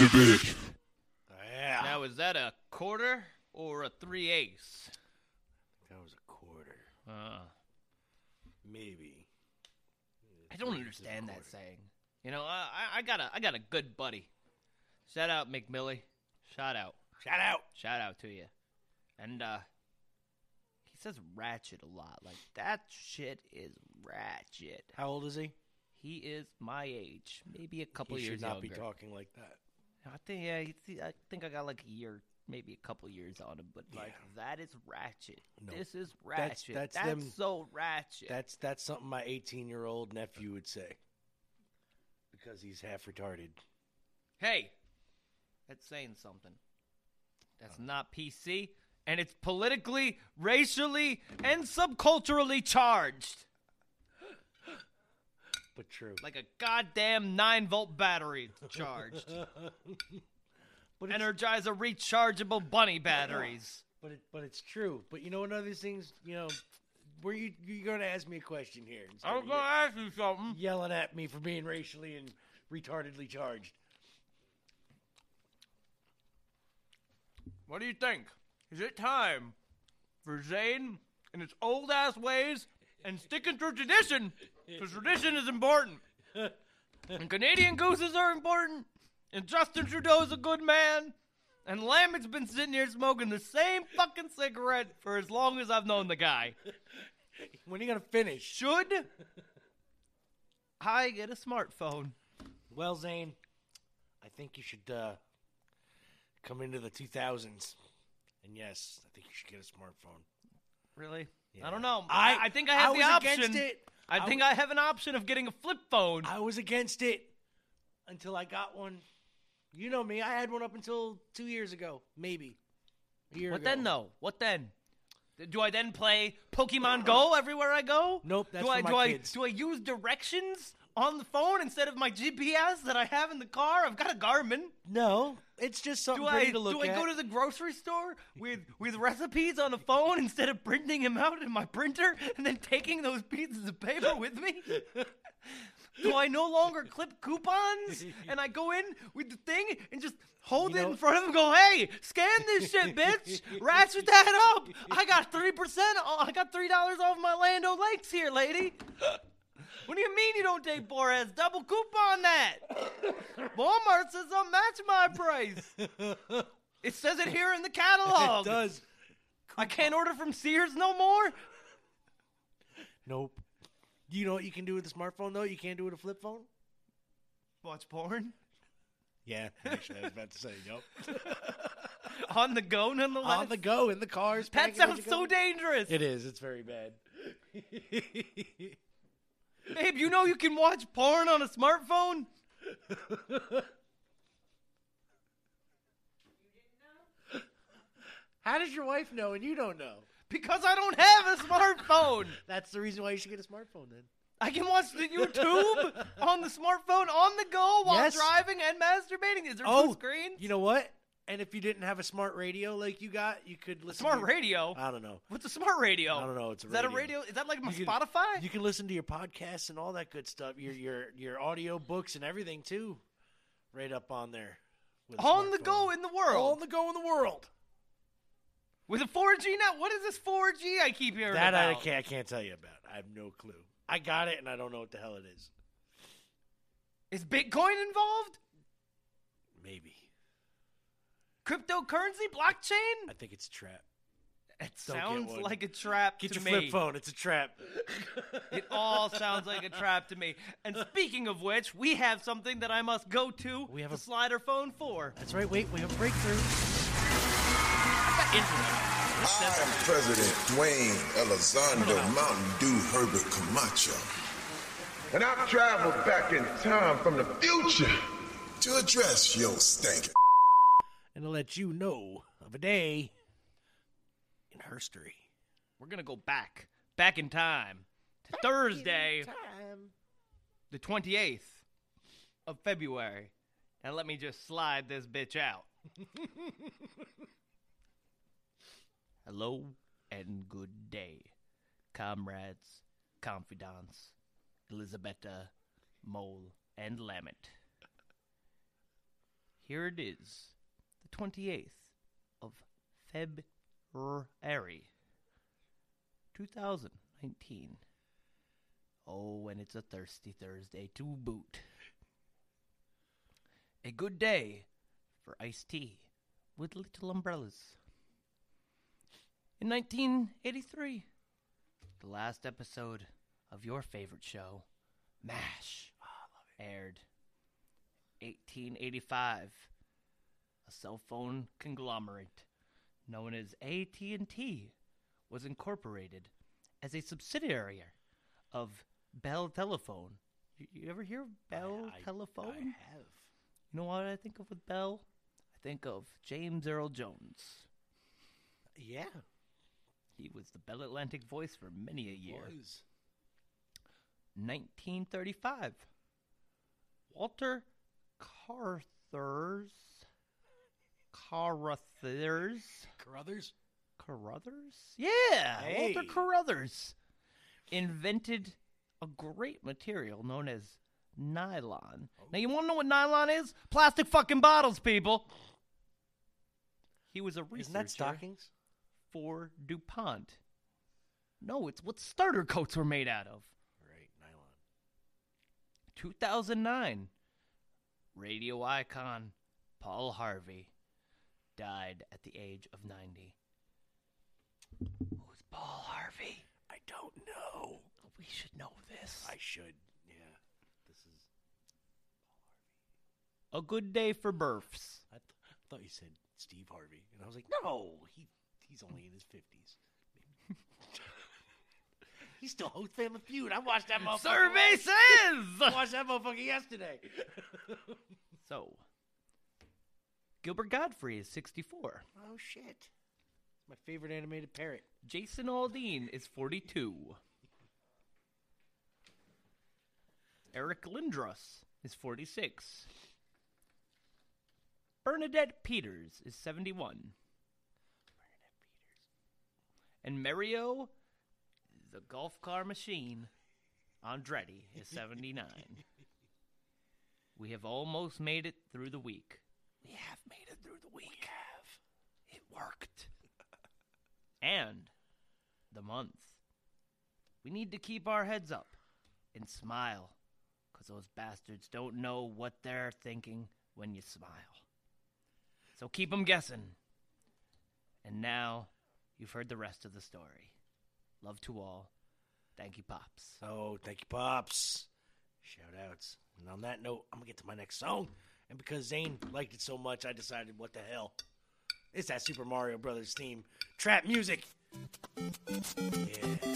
Rat, ratchet bitch. Yeah. Now, is that a quarter or a three eighths? That was a quarter. Uh, Maybe. I don't understand that saying. You know, I, I- I got a I got a good buddy. Shout out McMillie. Shout out. Shout out. Shout out to you. And uh he says ratchet a lot. Like that shit is ratchet. How old is he? He is my age, maybe a couple he years should not younger. be talking like that. I think yeah, I think I got like a year, maybe a couple years on him, but like that is ratchet. No. This is ratchet. that's That's, them- so ratchet. That's that's something my 18 year old nephew would say. Because he's half retarded. Hey, that's saying something. That's not PC, and it's politically, racially, and subculturally charged. But true. Like a goddamn 9 volt battery charged. But it's energizer rechargeable bunny batteries. But it, but it's true. But you know one of these things, you know, were you you're going to ask me a question here? I was gonna ask you something. Yelling at me for being racially and retardedly charged. What do you think? Is it time for Zane and its old ass ways and sticking to tradition? Because tradition is important. and Canadian gooses are important. And Justin Trudeau's a good man. And Lambick's been sitting here smoking the same fucking cigarette for as long as I've known the guy. When are you gonna finish? Should I get a smartphone? Well, Zane, I think you should uh, come into the 2000s. And yes, I think you should get a smartphone. Really? Yeah. I don't know. I- I, I think I have I the option. I, I think I have an option of getting a flip phone. I was against it until I got one. You know me, I had one up until two years ago, maybe. What ago. then, though? What then? Do I then play Pokemon Go everywhere I go? Nope, that's do I for my do I kids. do I use directions on the phone instead of my GPS that I have in the car? I've got a Garmin. No, it's just something Do I pretty to look do I at. go to the grocery store with with recipes on the phone instead of printing them out in my printer and then taking those pieces of paper with me? Do I no longer clip coupons and I go in with the thing and just hold You it know- in front of him and go, hey, scan this shit, bitch. Ratchet that up. I got 3%. I got $3 off my Land Lakes here, lady. What do you mean you don't take Boras? Double coupon that. Walmart says I'll match my price. It says it here in the catalog. It does. I can't order from Sears no more. Nope. You know what you can do with a smartphone though? You can't do with a flip phone. Watch porn Yeah, actually, I was about to say, yep. on the go, nonetheless. On the go in the cars. That sounds so dangerous. It is. It's very bad. Babe, you know you can watch porn on a smartphone? How does your wife know and you don't know? Because I don't have a smartphone. That's the reason why you should get a smartphone then. I can watch the YouTube on the smartphone on the go while Yes. driving and masturbating. Is there Oh, two screens? You know what? And if you didn't have a smart radio like you got, you could listen. Smart to your- radio? I don't know. What's a smart radio? I don't know. It's a Is that a radio. radio? Is that like my You can- Spotify? You can listen to your podcasts and all that good stuff. Your your your audio books and everything too, right up on there. on the go in the world. On the go in the world. With a 4G now? What is this 4G I keep hearing That I can't, I can't tell you about. I have no clue. I got it and I don't know what the hell it is. Is Bitcoin involved? Maybe. Cryptocurrency? Blockchain? I think it's a trap. It Don't get sounds one. like a trap Get to your me. flip phone. It's a trap. It all sounds like a trap to me. And speaking of which, we have something that I must go to We have the a- slider phone for. That's right. Wait, we have a breakthrough. I am President Dwayne Elizondo Mountain Dew Herbert Camacho. And I've traveled back in time from the future to address your stank. And to let you know of a day in history. We're going to go back, back in time to Thursday, the 28th of February. And let me just slide this bitch out. Hello and good day, comrades, confidants, Elizabetta, Mole, and Lammet. Here it is, 28th of February, 2019. Oh, and it's a thirsty Thursday to boot. A good day for iced tea with little umbrellas. In 1983, the last episode of your favorite show, MASH, aired. 1885, a cell phone conglomerate known as AT&T was incorporated as a subsidiary of Bell Telephone. You, you ever hear of Bell Telephone? I have. You know what I think of with Bell? I think of James Earl Jones. Yeah. He was the Bell Atlantic voice for many a year. Was. 1935. Walter Carthur's Carruthers. Carruthers? Carruthers? Yeah, Hey. Walter Carruthers invented a great material known as nylon. Now, you want to know what nylon is? Plastic fucking bottles, people. He was a researcher Isn't that stockings? for DuPont. No, it's what starter coats were made out of. Right, nylon. 2009, radio icon Paul Harvey died at the age of 90. Who's Paul Harvey? I don't know. We should know this. I should. Yeah. This is. Paul Harvey. A good day for births. I, th- I thought you said Steve Harvey, and I was like, no, he he's only in his fifties. he still hosts Family Feud. I watched that motherfucker. Survey says! I watched that motherfucker yesterday. So, Gilbert Gottfried is 64. oh shit! My favorite animated parrot. Jason Aldean is 42. Eric Lindros is 46. Bernadette Peters is 71. Bernadette Peters. And Mario, the golf car machine, Andretti is 79. we have almost made it through the week. We have made it through the week. We have. It worked. and the month. We need to keep our heads up and smile because those bastards don't know what they're thinking when you smile. So keep 'em guessing. And now you've heard the rest of the story. Love to all. Thank you, Pops. Oh, thank you, Pops. Shout outs. And on that note, I'm going to get to my next song. And because Zane liked it so much, I decided, what the hell? It's that Super Mario Brothers theme. Trap music. Yeah.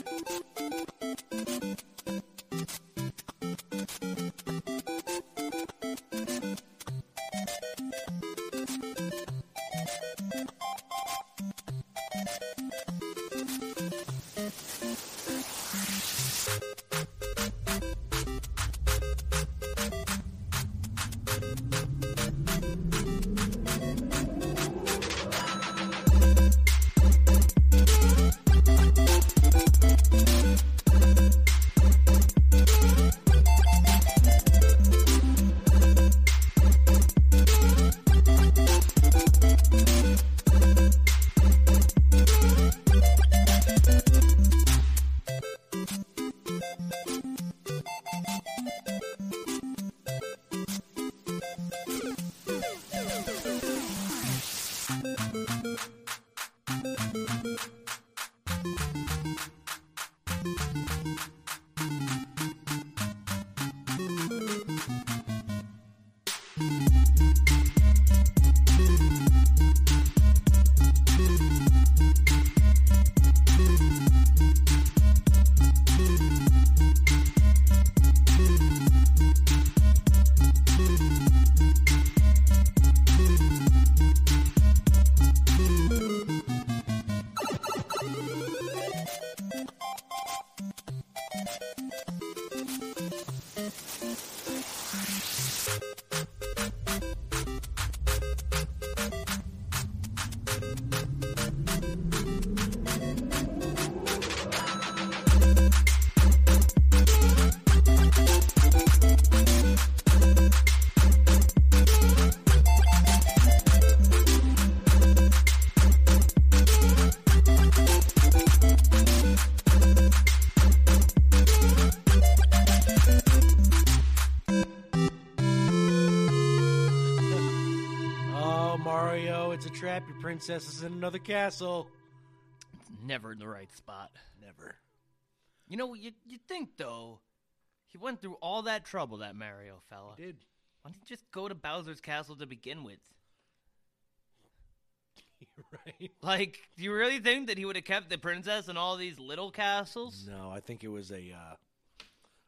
Trap. Your princess is in another castle. It's never in the right spot. Never. You know, you you think though, he went through all that trouble, that Mario fella. Did. Why didn't he just go to Bowser's castle to begin with? right. Like, do you really think that he would have kept the princess in all these little castles? No, I think it was a. Uh,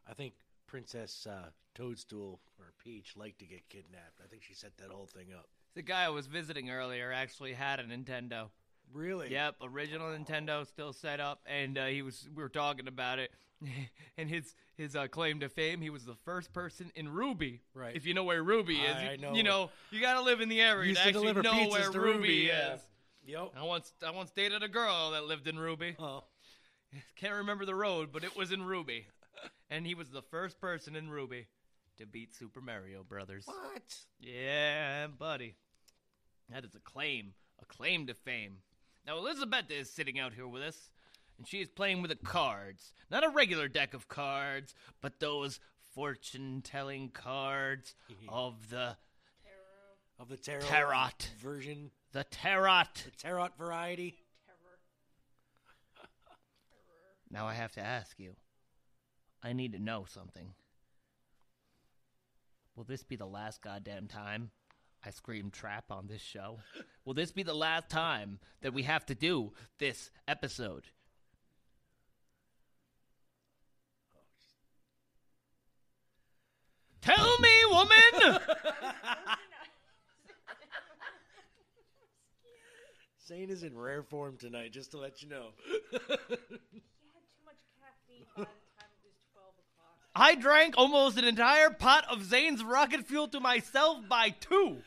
I think Princess uh, Toadstool or Peach liked to get kidnapped. I think she set that whole thing up. The guy I was visiting earlier actually had a Nintendo. Really? Yep, original Nintendo still set up, and uh, he was. We were talking about it, and his his uh, claim to fame. He was the first person in Ruby. Right. If you know where Ruby is, I- you, I know. you know you got to live in the area to actually know where Ruby, Ruby, yeah. is. Yep. I once I once dated a girl that lived in Ruby. Oh. Can't remember the road, but it was in Ruby, and he was the first person in Ruby to beat Super Mario Brothers. What? Yeah, buddy. That is a claim, a claim to fame. Now, Elizabeth is sitting out here with us, and she is playing with the cards. Not a regular deck of cards, but those fortune telling cards of the Of the tarot Tarot. version, the tarot. the tarot variety. Now I have to ask you. I need to know something. Will this be the last goddamn time I scream trap on this show? Will this be the last time that we have to do this episode? Tell me, woman! Zane is in rare form tonight, just to let you know. I drank almost an entire pot of Zane's rocket fuel to myself by two.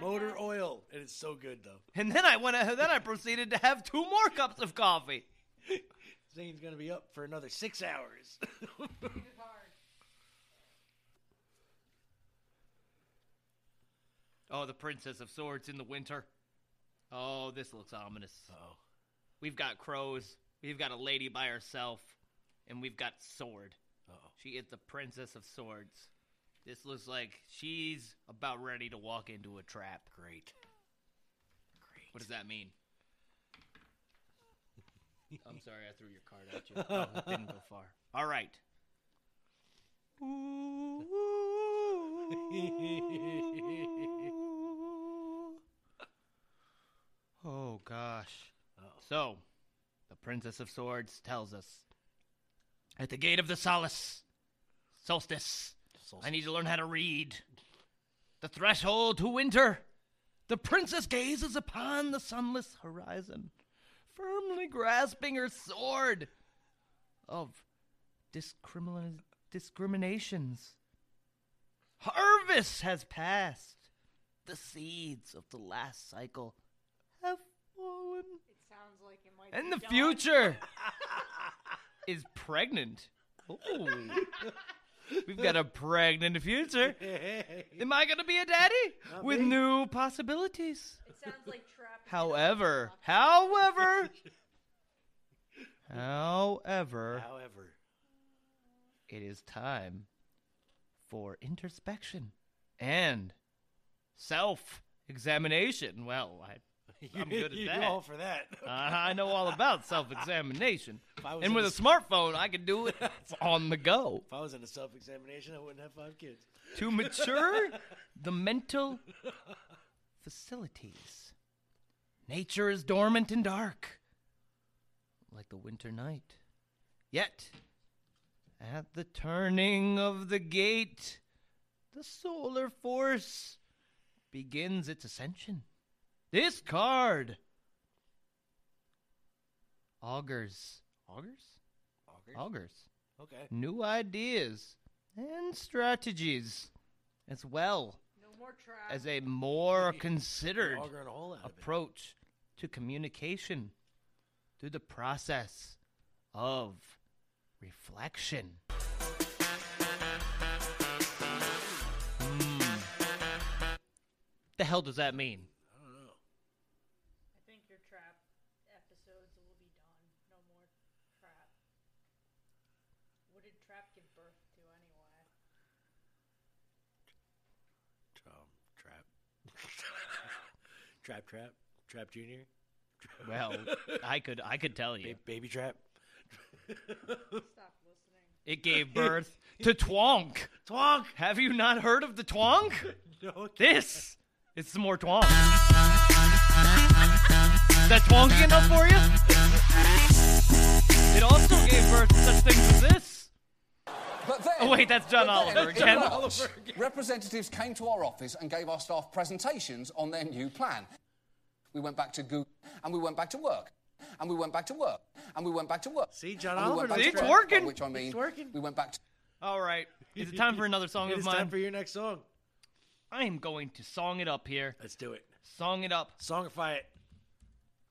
Motor oil, and it's so good though. And then I went then I proceeded to have two more cups of coffee. Zane's gonna be up for another six hours. Oh, the Princess of Swords in the winter. Oh, this looks ominous. Oh, We've got crows. We've got a lady by herself, and we've got sword. Uh-oh. She is the Princess of Swords. This looks like she's about ready to walk into a trap. great. Great. What does that mean? I'm sorry, I threw your card at you. Oh, didn't go far. All right. Oh gosh. So, the Princess of Swords tells us at the gate of the solace, solstice, I need to learn how to read. The threshold to winter. The princess gazes upon the sunless horizon, firmly grasping her sword of discrimin- discriminations. Harvest has passed. The seeds of the last cycle have fallen. It sounds like it might And be the done. future is pregnant. Ooh. We've got a pregnant future. Am I going to be a daddy? Not With me. new possibilities. It sounds like trap. However, however, however, However, it is time for introspection and self examination. Well, I, I'm good at You're that. all for that. Uh, I know all about self examination. If I was And with a smartphone, I can do it on the go. if I was in a self-examination, I wouldn't have five kids. To mature the mental facilities. Nature is dormant and dark, like the winter night. Yet, at the turning of the gate, the solar force begins its ascension. This card augurs. Augurs? Augers? Augurs. Okay. New ideas and strategies as well No more as a more considered augering a hole it. approach to communication through the process of reflection. Hmm. The hell does that mean? I don't know. I think your trap episodes will be done. No more trap. What did trap give birth to anyway? Um, trap. Trap, trap, trap junior. Well, I could I could tell you. Ba- baby trap. Stop listening. It gave birth to Twonk. Twonk. Have you not heard of the Twonk? No. This is some more Twonk. Is that Twonky enough for you? It also gave birth to such things as this. But Oh, wait, that's John but then, Oliver again. Representatives came to our office and gave our staff presentations on their new plan. We went back to Google and we went back to work. And we went back to work. And we went back to work. See, John And we Oliver went back knows See, to it's work, working. Which I mean, It's working. we went back to All right. Is it time for another song of is mine? time for your next song. I am going to song it up here. Let's do it. Song it up. Songify it.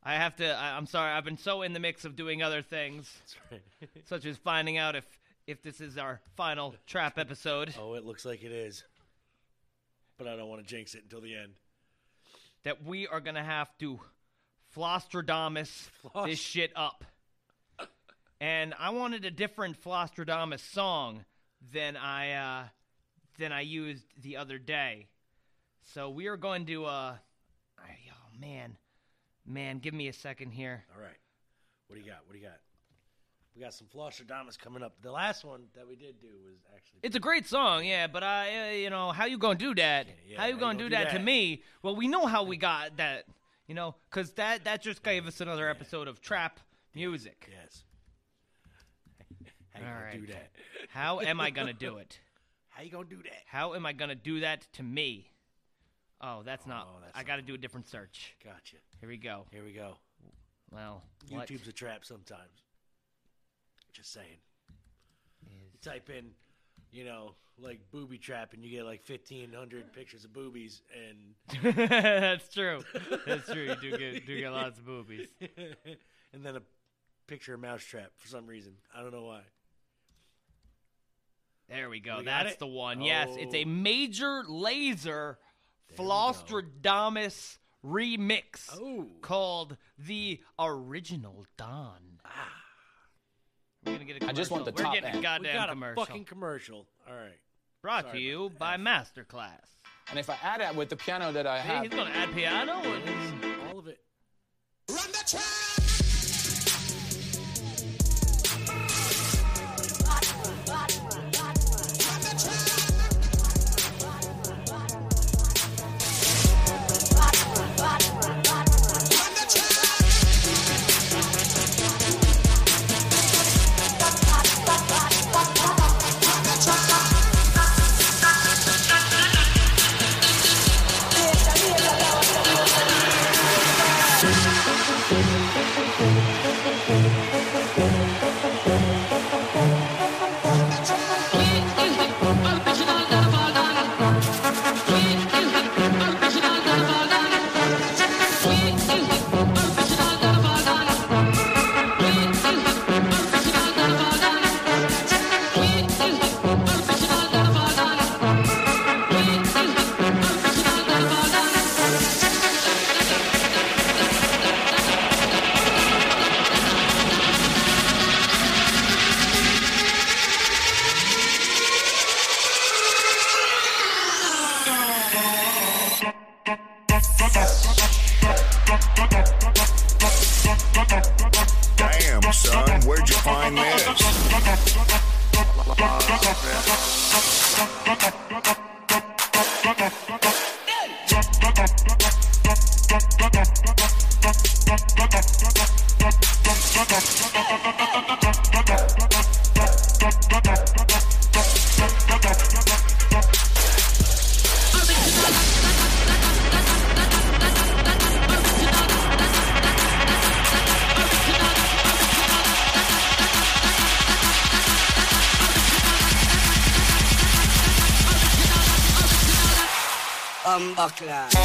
I have to. I, I'm sorry. I've been so in the mix of doing other things, right. such as finding out if if this is our final trap episode. Oh, it looks like it is. But I don't want to jinx it until the end. That we are gonna have to Flostradamus Floss- this shit up. And I wanted a different Flostradamus song than I uh, than I used the other day. So we are going to. Uh, oh man, man, give me a second here. All right. What do you got? What do you got? We got some Flostradamus coming up. The last one that we did do was actually. It's a great song, yeah, but I, uh, you know, how you gonna do that? yeah, how you how you gonna, gonna do, do that, to me? Well, we know how we got that, you know, because that that just gave us another episode of trap music. Yes. How you All gonna right. do that? How am I gonna do it? How you gonna do that? How am I gonna do that to me? Oh, that's not. Oh, that's I got to do a different search. Gotcha. Here we go. Here we go. Well, what YouTube's a trap sometimes. Just saying. You type in, you know, like booby trap, and you get like fifteen hundred pictures of boobies, and that's true. That's true. You do get do get lots of boobies. and then a picture of mousetrap for some reason. I don't know why. There we go. We That's the one. Yes, it's a Oh. Major Lazer we go. Flostradamus remix Oh. called the Original Don. Ah. We're get a commercial. I just want the We're top getting a end. goddamn we got commercial. fucking commercial. All right. Brought Sorry to you about by Masterclass. And if I add that with the piano that I Hey, have, he's gonna add piano. Bumbaclaw. Find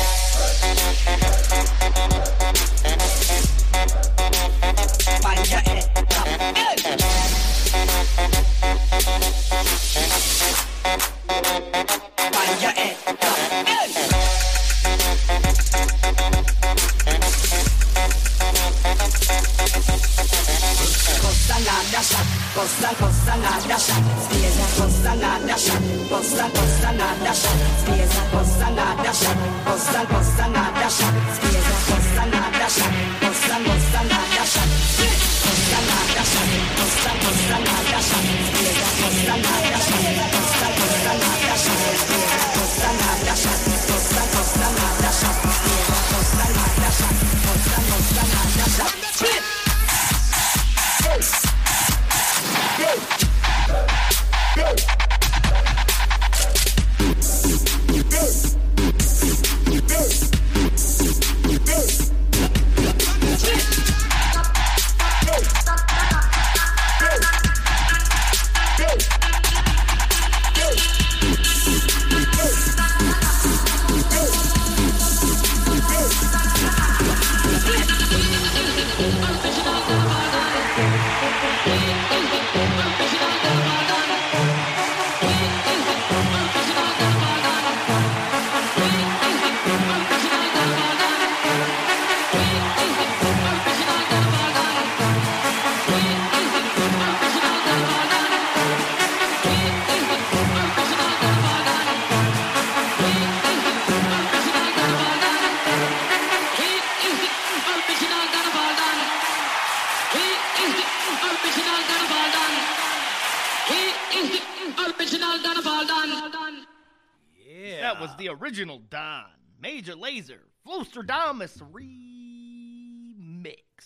Major Lazer. Flostradamus remix.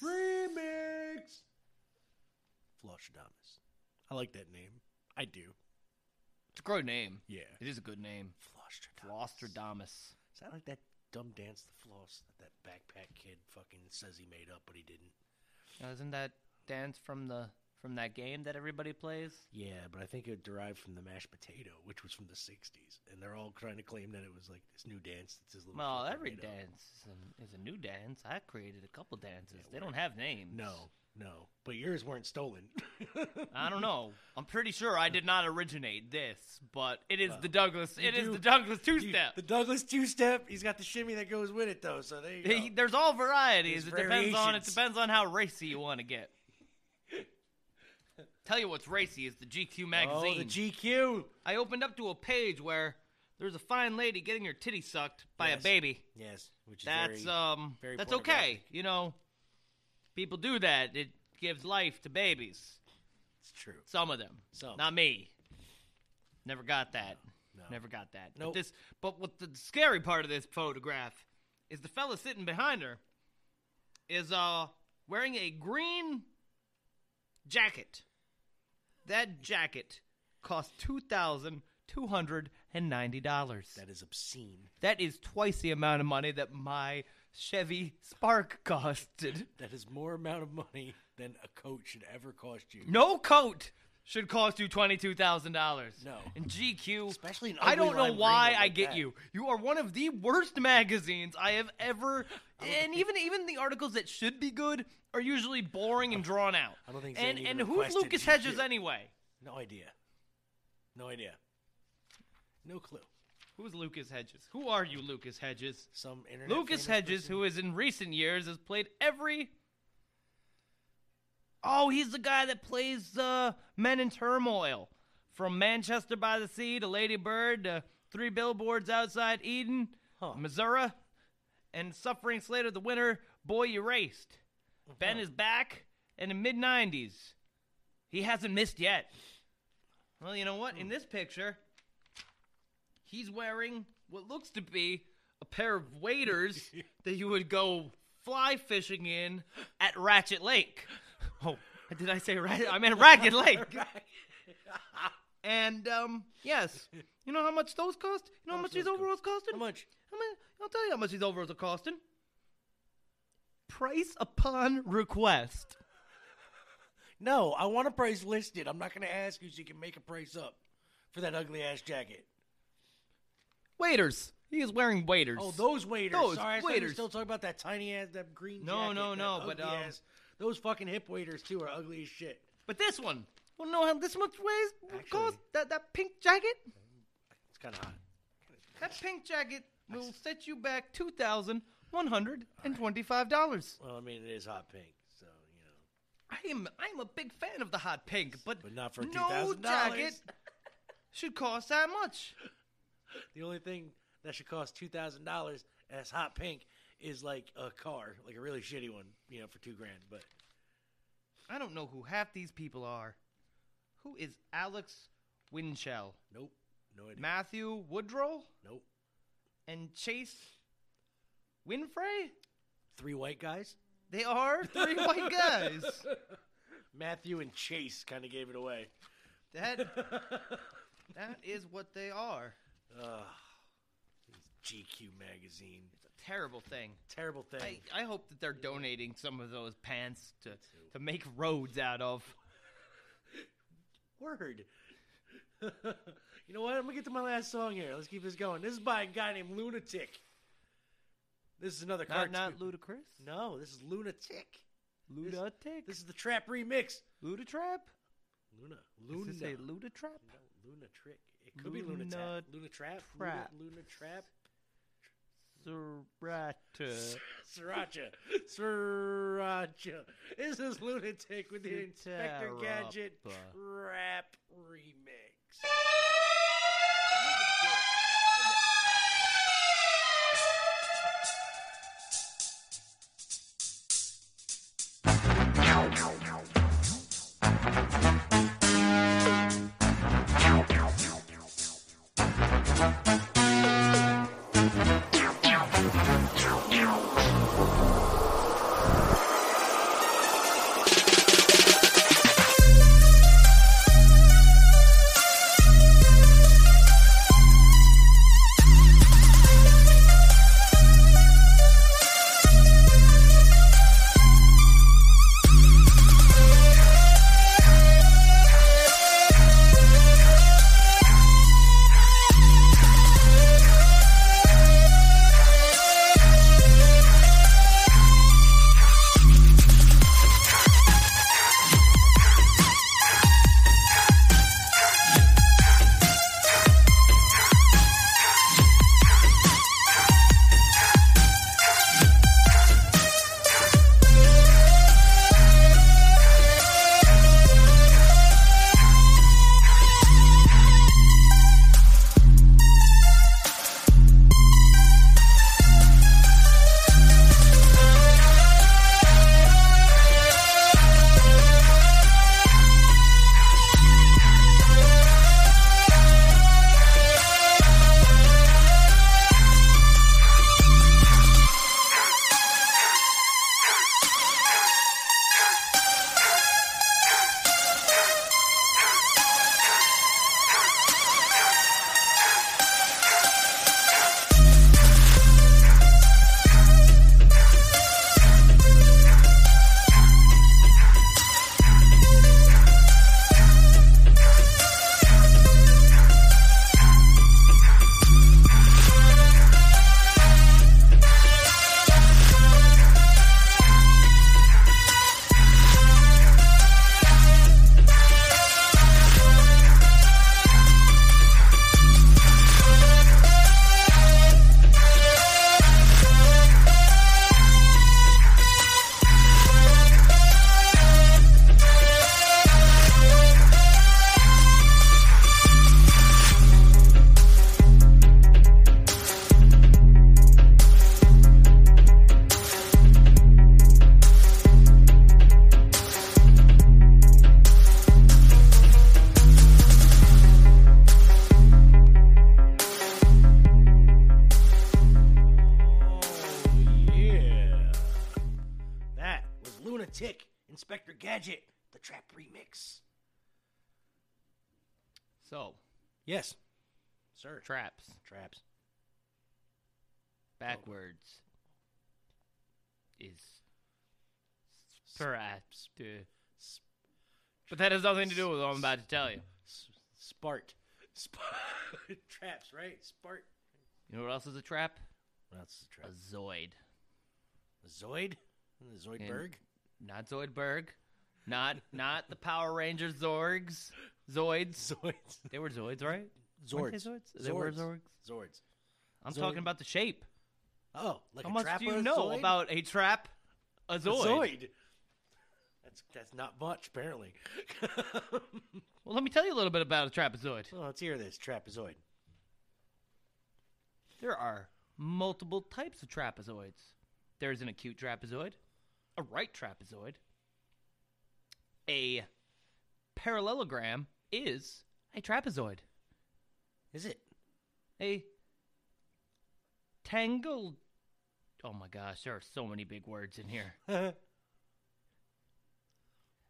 Remix. Flostradamus. I like that name. I do. It's a great name. Yeah. It is a good name. Flostradamus. Is that like that dumb dance, the floss, that that backpack kid fucking says he made up, but he didn't? Now, isn't that dance from the from that game that everybody plays? Yeah, but I think it derived from the mashed potato, which was from the '60s, and they're all trying to claim that it was like this new dance that's his little. Well, every dance is a, is a new dance. I created a couple dances. they don't have names. No, no, but yours weren't stolen. I don't know. I'm pretty sure I did not originate this, but it is Well, the Douglas. It is do- the Douglas two step. The Douglas two step. He's got the shimmy that goes with it, though. So there you go. There's all varieties. There's it depends on it depends on how racy you want to get. Tell you what's racy is the GQ magazine. Oh, the GQ. I opened up to a page where there's a fine lady getting her titty sucked by Yes. a baby. Yes, which is That's very, um very that's okay. You know, people do that. It gives life to babies. It's true. Some of them. Some. Not me. Never got that. No. Never got that. Nope. But this but what the scary part of this photograph is the fella sitting behind her is uh wearing a green jacket. That jacket cost two thousand two hundred and ninety dollars. That is obscene. That is twice the amount of money that my Chevy Spark costed. That is more amount of money than a coat should ever cost you. No coat should cost you twenty two thousand dollars. No. And GQ, Especially an I don't know why I like get that. you. You are one of the worst magazines I have ever. And even even the articles that should be good are usually boring and drawn out. I don't think And and who's Lucas GQ. Hedges anyway? No idea. No idea. No clue. Who's Lucas Hedges? Who are you, Lucas Hedges? Some internet Lucas Hedges, person? who is in recent years has played every. Oh, he's the guy that plays uh, Men in Turmoil, from Manchester by the Sea to Lady Bird to Three Billboards Outside Ebbing, Missouri, and Suffering Slater the winner. Boy Erased. Ben is back, in the mid '90s, he hasn't missed yet. Well, you know what? In this picture, he's wearing what looks to be a pair of waders that you would go fly fishing in at Ratchet Lake. Oh, did I say Ratchet? I meant Ragged Lake. and um, yes, you know how much those cost? You know how much these overalls costing? How much? How much? I'll tell you how much these overalls are costing. Price upon request. No, I want a price listed. I'm not going to ask you so you can make a price up for that ugly ass jacket. Waiters. He is wearing waiters. Oh, those waiters. Those Sorry, I waiters. still talking about that tiny ass, that green. No, jacket, no, no, but, um, ass- those fucking hip waiters too are ugly as shit. But this one, well, no, how this much weighs? Cost that that pink jacket? It's kind of hot. That pink jacket will set you back two thousand one hundred and twenty-five dollars. Well, I mean, it is hot pink, so you know. I am I am a big fan of the hot pink, but, But not for no $2,000. jacket should cost that much. The only thing that should cost two thousand dollars as hot pink is like a car, like a really shitty one, you know, for two grand. But I don't know who half these people are. Who is Alex Winchell? nope, no idea. Matthew Woodrow nope. and Chase Winfrey? Three white guys. They are three white guys. Matthew and Chase kind of gave it away. That that is what they are. Ugh. GQ magazine. It's terrible thing. Terrible thing. I, I hope that they're donating some of those pants to to make roads out of. Word. you know what? I'm gonna get to my last song here. Let's keep this going. This is by a guy named Lunatic. This is another Not cartoon. not ludicrous. No, this is Lunatic. Lunatic. This is the trap remix. Ludatrap. Luna. Does Luna. it say Ludatrap? No, Luna Trick. It could be Luna Luna Luna Trap. Trap. Luna, Luna Trap. Sriracha. Sriracha. Sriracha. Is this is Lunatic with the Inspector Gadget Terrapa. Trap remix. Yes, sir. traps. Traps. Backwards is perhaps. But that has nothing to do with what I'm about to tell you. Spart. Sp- Traps, right? Spart. You know what else is a trap? That's the A trap. A Zoid. A Zoid? The Zoidberg? And Not Zoidberg. Not not the Power Rangers Zorgs. Zoids. Zoids. They were Zoids, right? Zords. Zords? They were Zords. Zords. I'm Zoid. talking about the shape. Oh, like How a much do you a know Zoid? about a trap? A A Zoid. Zoid. That's that's not much, apparently. Well, let me tell you a little bit about a trapezoid. well, let's hear this trapezoid. There are multiple types of trapezoids. There's an acute trapezoid, a right trapezoid. A parallelogram is a trapezoid. Is it? A tangle. Oh my gosh, there are so many big words in here.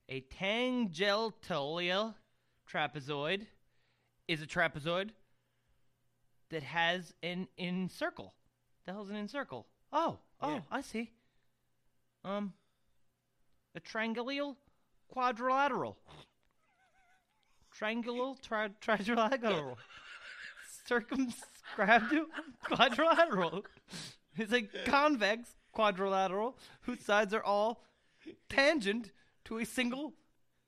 A tangential trapezoid is a trapezoid that has an encircle. The hell's an encircle? Oh, oh, Yeah. I see. Um, a triangular quadrilateral. Triangular tri- trilateral. Circumscribed quadrilateral. It's a convex quadrilateral whose sides are all tangent to a single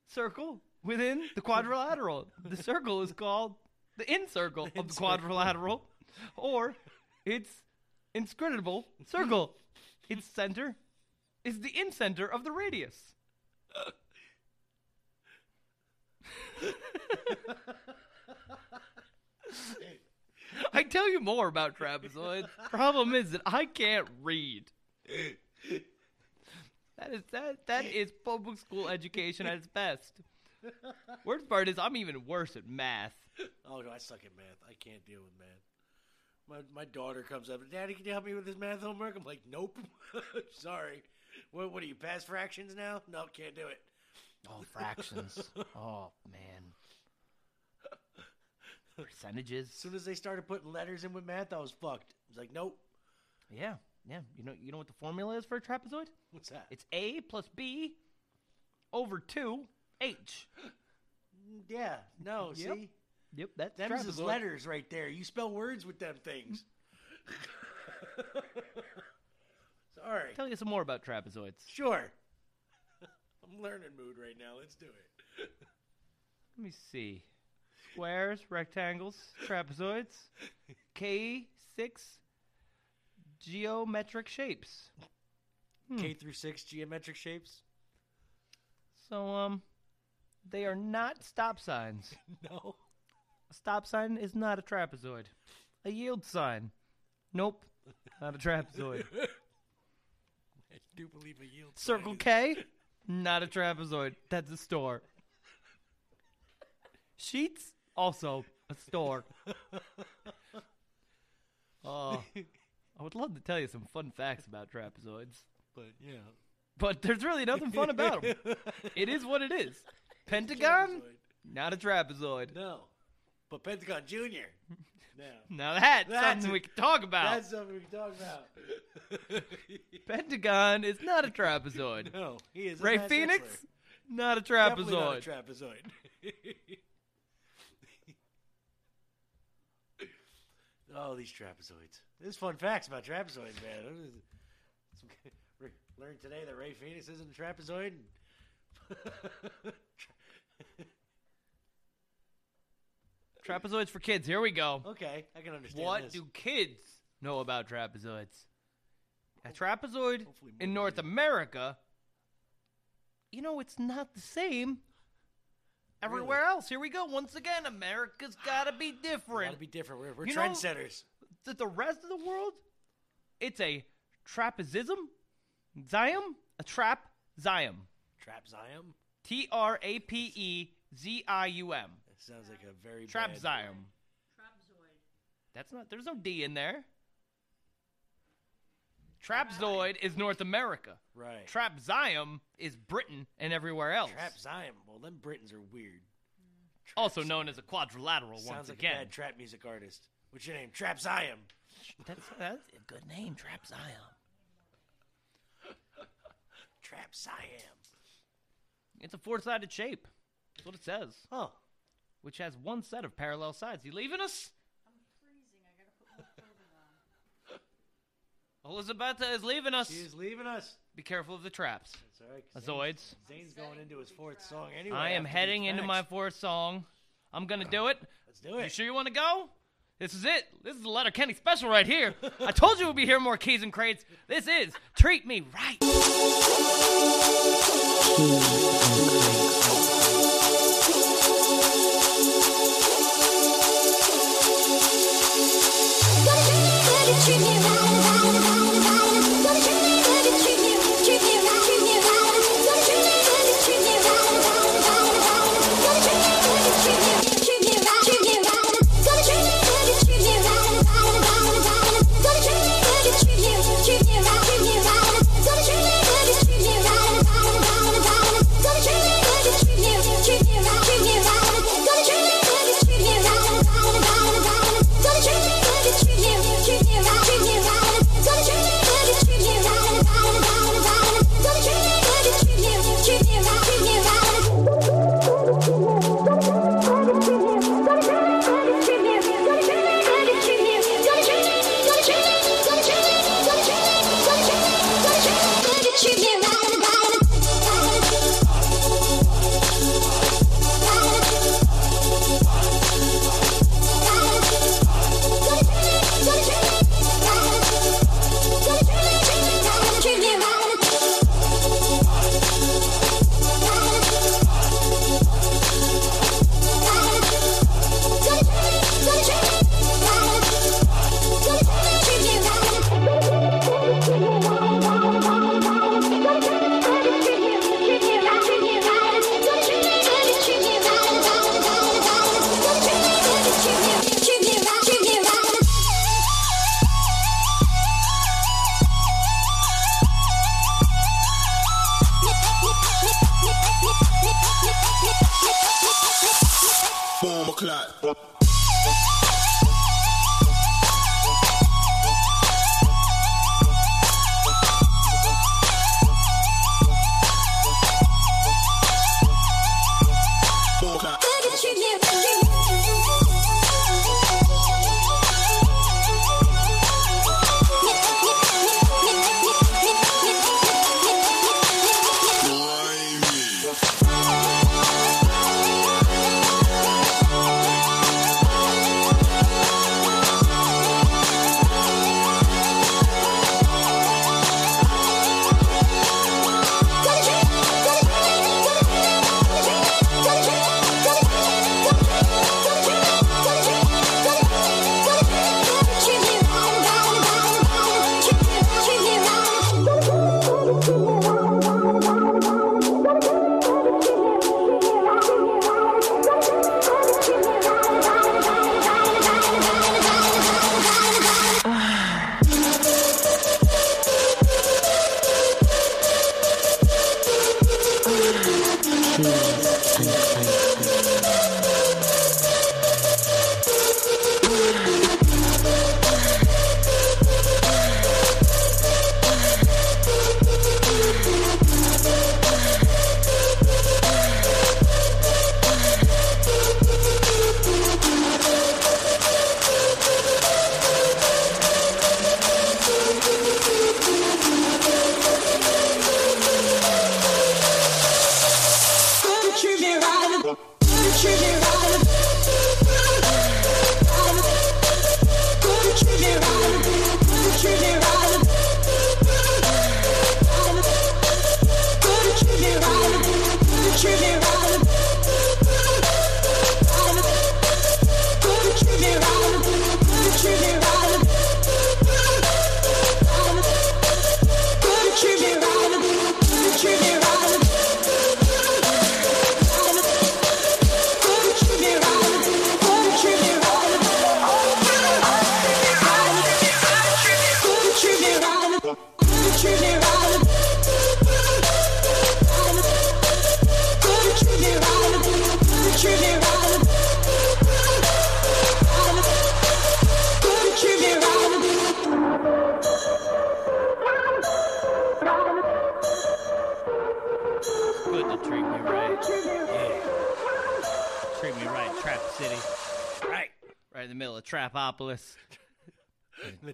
circle within the quadrilateral. The circle is called the incircle of the quadrilateral, or its inscrutable circle. Its center is the incenter of the radius. I tell you more about trapezoids. Problem is that I can't read. That is that that is public school education at its best. Worst part is I'm even worse at math. Oh, no, I suck at math. I can't deal with math. My, my daughter comes up, Daddy, can you help me with this math homework? I'm like, nope. Sorry. What, what are you, past fractions now? No, can't do it. Oh, fractions. oh man. Percentages. As soon as they started putting letters in with math, I was fucked. I was like, nope. Yeah, yeah. You know you know what the formula is for a trapezoid? What's that? It's A plus B over two H. Yeah, no, Yep. see? Yep, that's Them's is letters right there. You spell words with them things. Sorry. Tell you some more about trapezoids. Sure. I'm learning mood right now. Let's do it. Let me see. Squares, rectangles, trapezoids, K six geometric shapes. Hmm. K through six geometric shapes? So um they are not stop signs. No. A stop sign is not a trapezoid. A yield sign. Nope. Not a trapezoid. I do believe a yield. Circle sign is- K? Not a trapezoid. That's a store. Sheets? Also a store. Oh, I would love to tell you some fun facts about trapezoids, But yeah. but there's really nothing fun about them. It is what it is. Pentagon? Not a trapezoid. No. But Pentagon Junior. No. Now that's, That's something it. we can talk about. That's something we can talk about. Pentagon is not a trapezoid. no, he is. Ray mass Phoenix? wrestler. Not a Definitely trapezoid. not a trapezoid. oh, these trapezoids. There's fun facts about trapezoids, man. Re- Learned today that Ray Phoenix isn't a trapezoid. Trapezoids for kids. Here we go. okay, I can understand What this. do kids know about trapezoids? A trapezoid in North you. America, you know, it's not the same everywhere else. Here we go. Once again, America's got to be different. Gotta be different. We're, we're You trendsetters. that the rest of the world, it's a trapezism, zium, a trap zium. Trapzium? T R A P E Z I U M. That sounds like a very Trap bad- zium. Trapzoid. That's not. There's no D in there. Trapzoid is North America. Right. Trapzium is Britain and everywhere else. Trap Zion. Well, them Britons are weird. also known as a quadrilateral Sounds once like again. a bad trap music artist. What's your name? Trap Zion. That's, that's a good name, Trapzium. Trap Siam. It's a four-sided shape. That's what it says. Oh. Which has one set of parallel sides. You leaving us? I'm freezing. I gotta put more clothing on. Elizabeth is leaving us. She is leaving us. Be careful of the traps. That's all right. 'cause Zane's- Azoids. Zane's going into his fourth song anyway. I am heading into my fourth song. I'm gonna do it. Let's do it. You sure you want to go? This is it. This is the Letterkenny special right here. I told you we'd be hearing more Keys N Krates. This is Treat Me Right.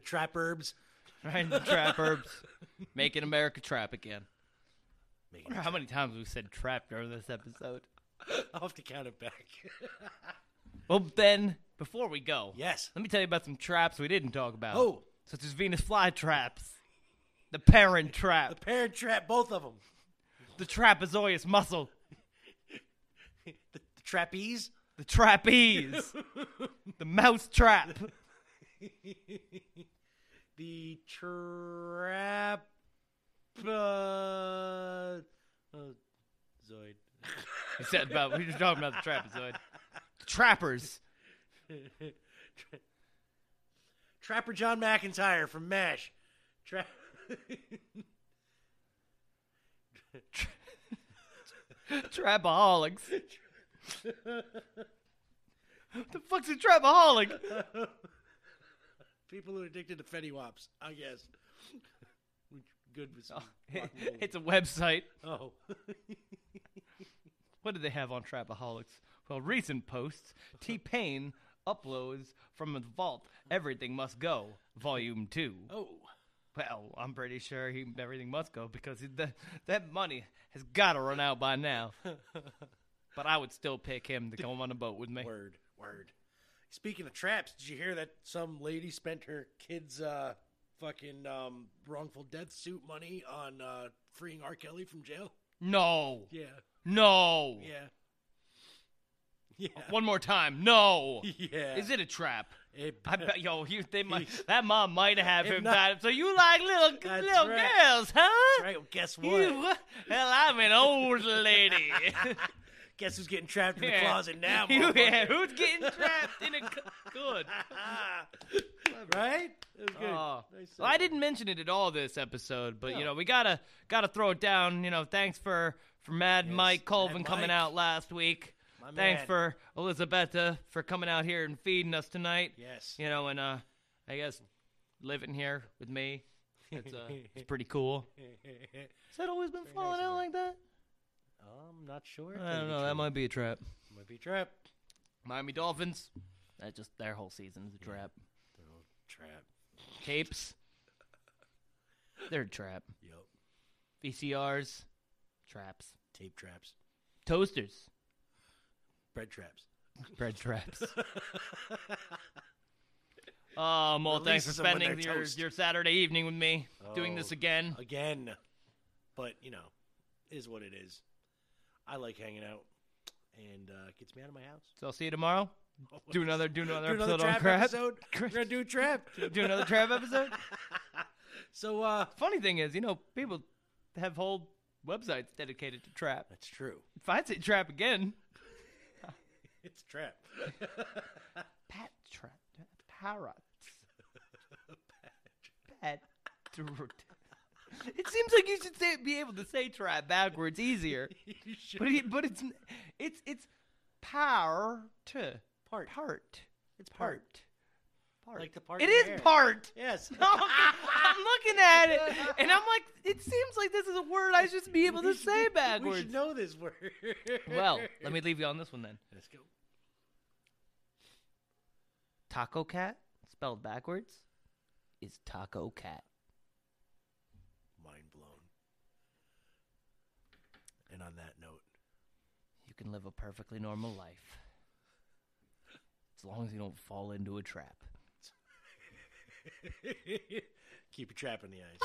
Trap herbs. Right the trap herbs. Making America trap again. Wonder how many times we said trap during this episode. I'll have to count it back. Well, then, before we go, Yes. let me tell you about some traps we didn't talk about. Oh. Such as Venus flytraps, the parent trap, the parent trap, both of them. the trapezoidus muscle, The, the trapeze. the trapeze, the mouse trap, the trap. Uh, uh, Zoid. We said about we were talking about the trapezoid. The trappers. Trapper John McIntyre from MASH. Tra- Trapaholics. What the fuck's a trapaholic? People who are addicted to Fetty Waps, I guess. Which Good with some It- rock and roll. it's a website. Oh. What do they have on Trapaholics? Well, recent posts. T Pain uploads from the vault. Everything must go. Volume two. Oh. Well, I'm pretty sure he, everything must go because he, that that money has got to run out by now. but I would still pick him to come on a boat with me. Word, word. Speaking of traps, did you hear that some lady spent her kid's uh, fucking um, wrongful death suit money on uh, freeing R. Kelly from jail? No. Yeah. No. Yeah. Yeah. One more time. No. Yeah. Is it a trap? It- I bet, yo, you, they might, that mom might have him not- tied up. So you like little little right. girls, huh? That's right. Well, guess what? You, well, I'm an old lady. Guess who's getting trapped in the Yeah. closet now? Yeah, who's getting trapped in a c- good? right? It was good. Oh. Nice Well, I didn't mention it at all this episode, but you know we gotta gotta throw it down. You know, thanks for for Mad Mike Colvin Mad coming Mike. out last week. My thanks man. for Elizabetta for coming out here and feeding us tonight. Yes. You know, and uh, I guess living here with me. It's uh, it's pretty cool. Has that always been falling out like that? I'm not sure. I don't know. That might be a trap. might be a trap. Miami Dolphins. That just their whole season is a trap. Trap. Capes. They're a trap. Yup. VCRs. Traps. Tape traps. Toasters. Bread traps. Bread traps. Um, well, thanks for Releases spending they're your, toast. your Saturday evening with me, doing this Oh, again. Again. But, you know, is what it is. I like hanging out and uh, gets me out of my house. So I'll see you tomorrow. Do another, do another Do another episode on trap crap. episode. We're gonna do trap. do another trap episode. So, uh, funny thing is, you know, people have whole websites dedicated to trap. That's true. If I say trap again, It's trap. Pat trap, parrots, Pat. It seems like you should say, be able to say trap backwards easier. but it, but it's it's it's to Part. part. It's part. part. Like the part. It is hair. part. Yes. No, I'm, looking at it, and I'm like, it seems like this is a word I should be able to We should- say We backwards. should know this word. Well, let me leave you on this one then. Let's go. Taco cat, spelled backwards, is taco cat. Mind blown. And on that note, You can live a perfectly normal life. As long as you don't fall into a trap. keep your trap in the ice.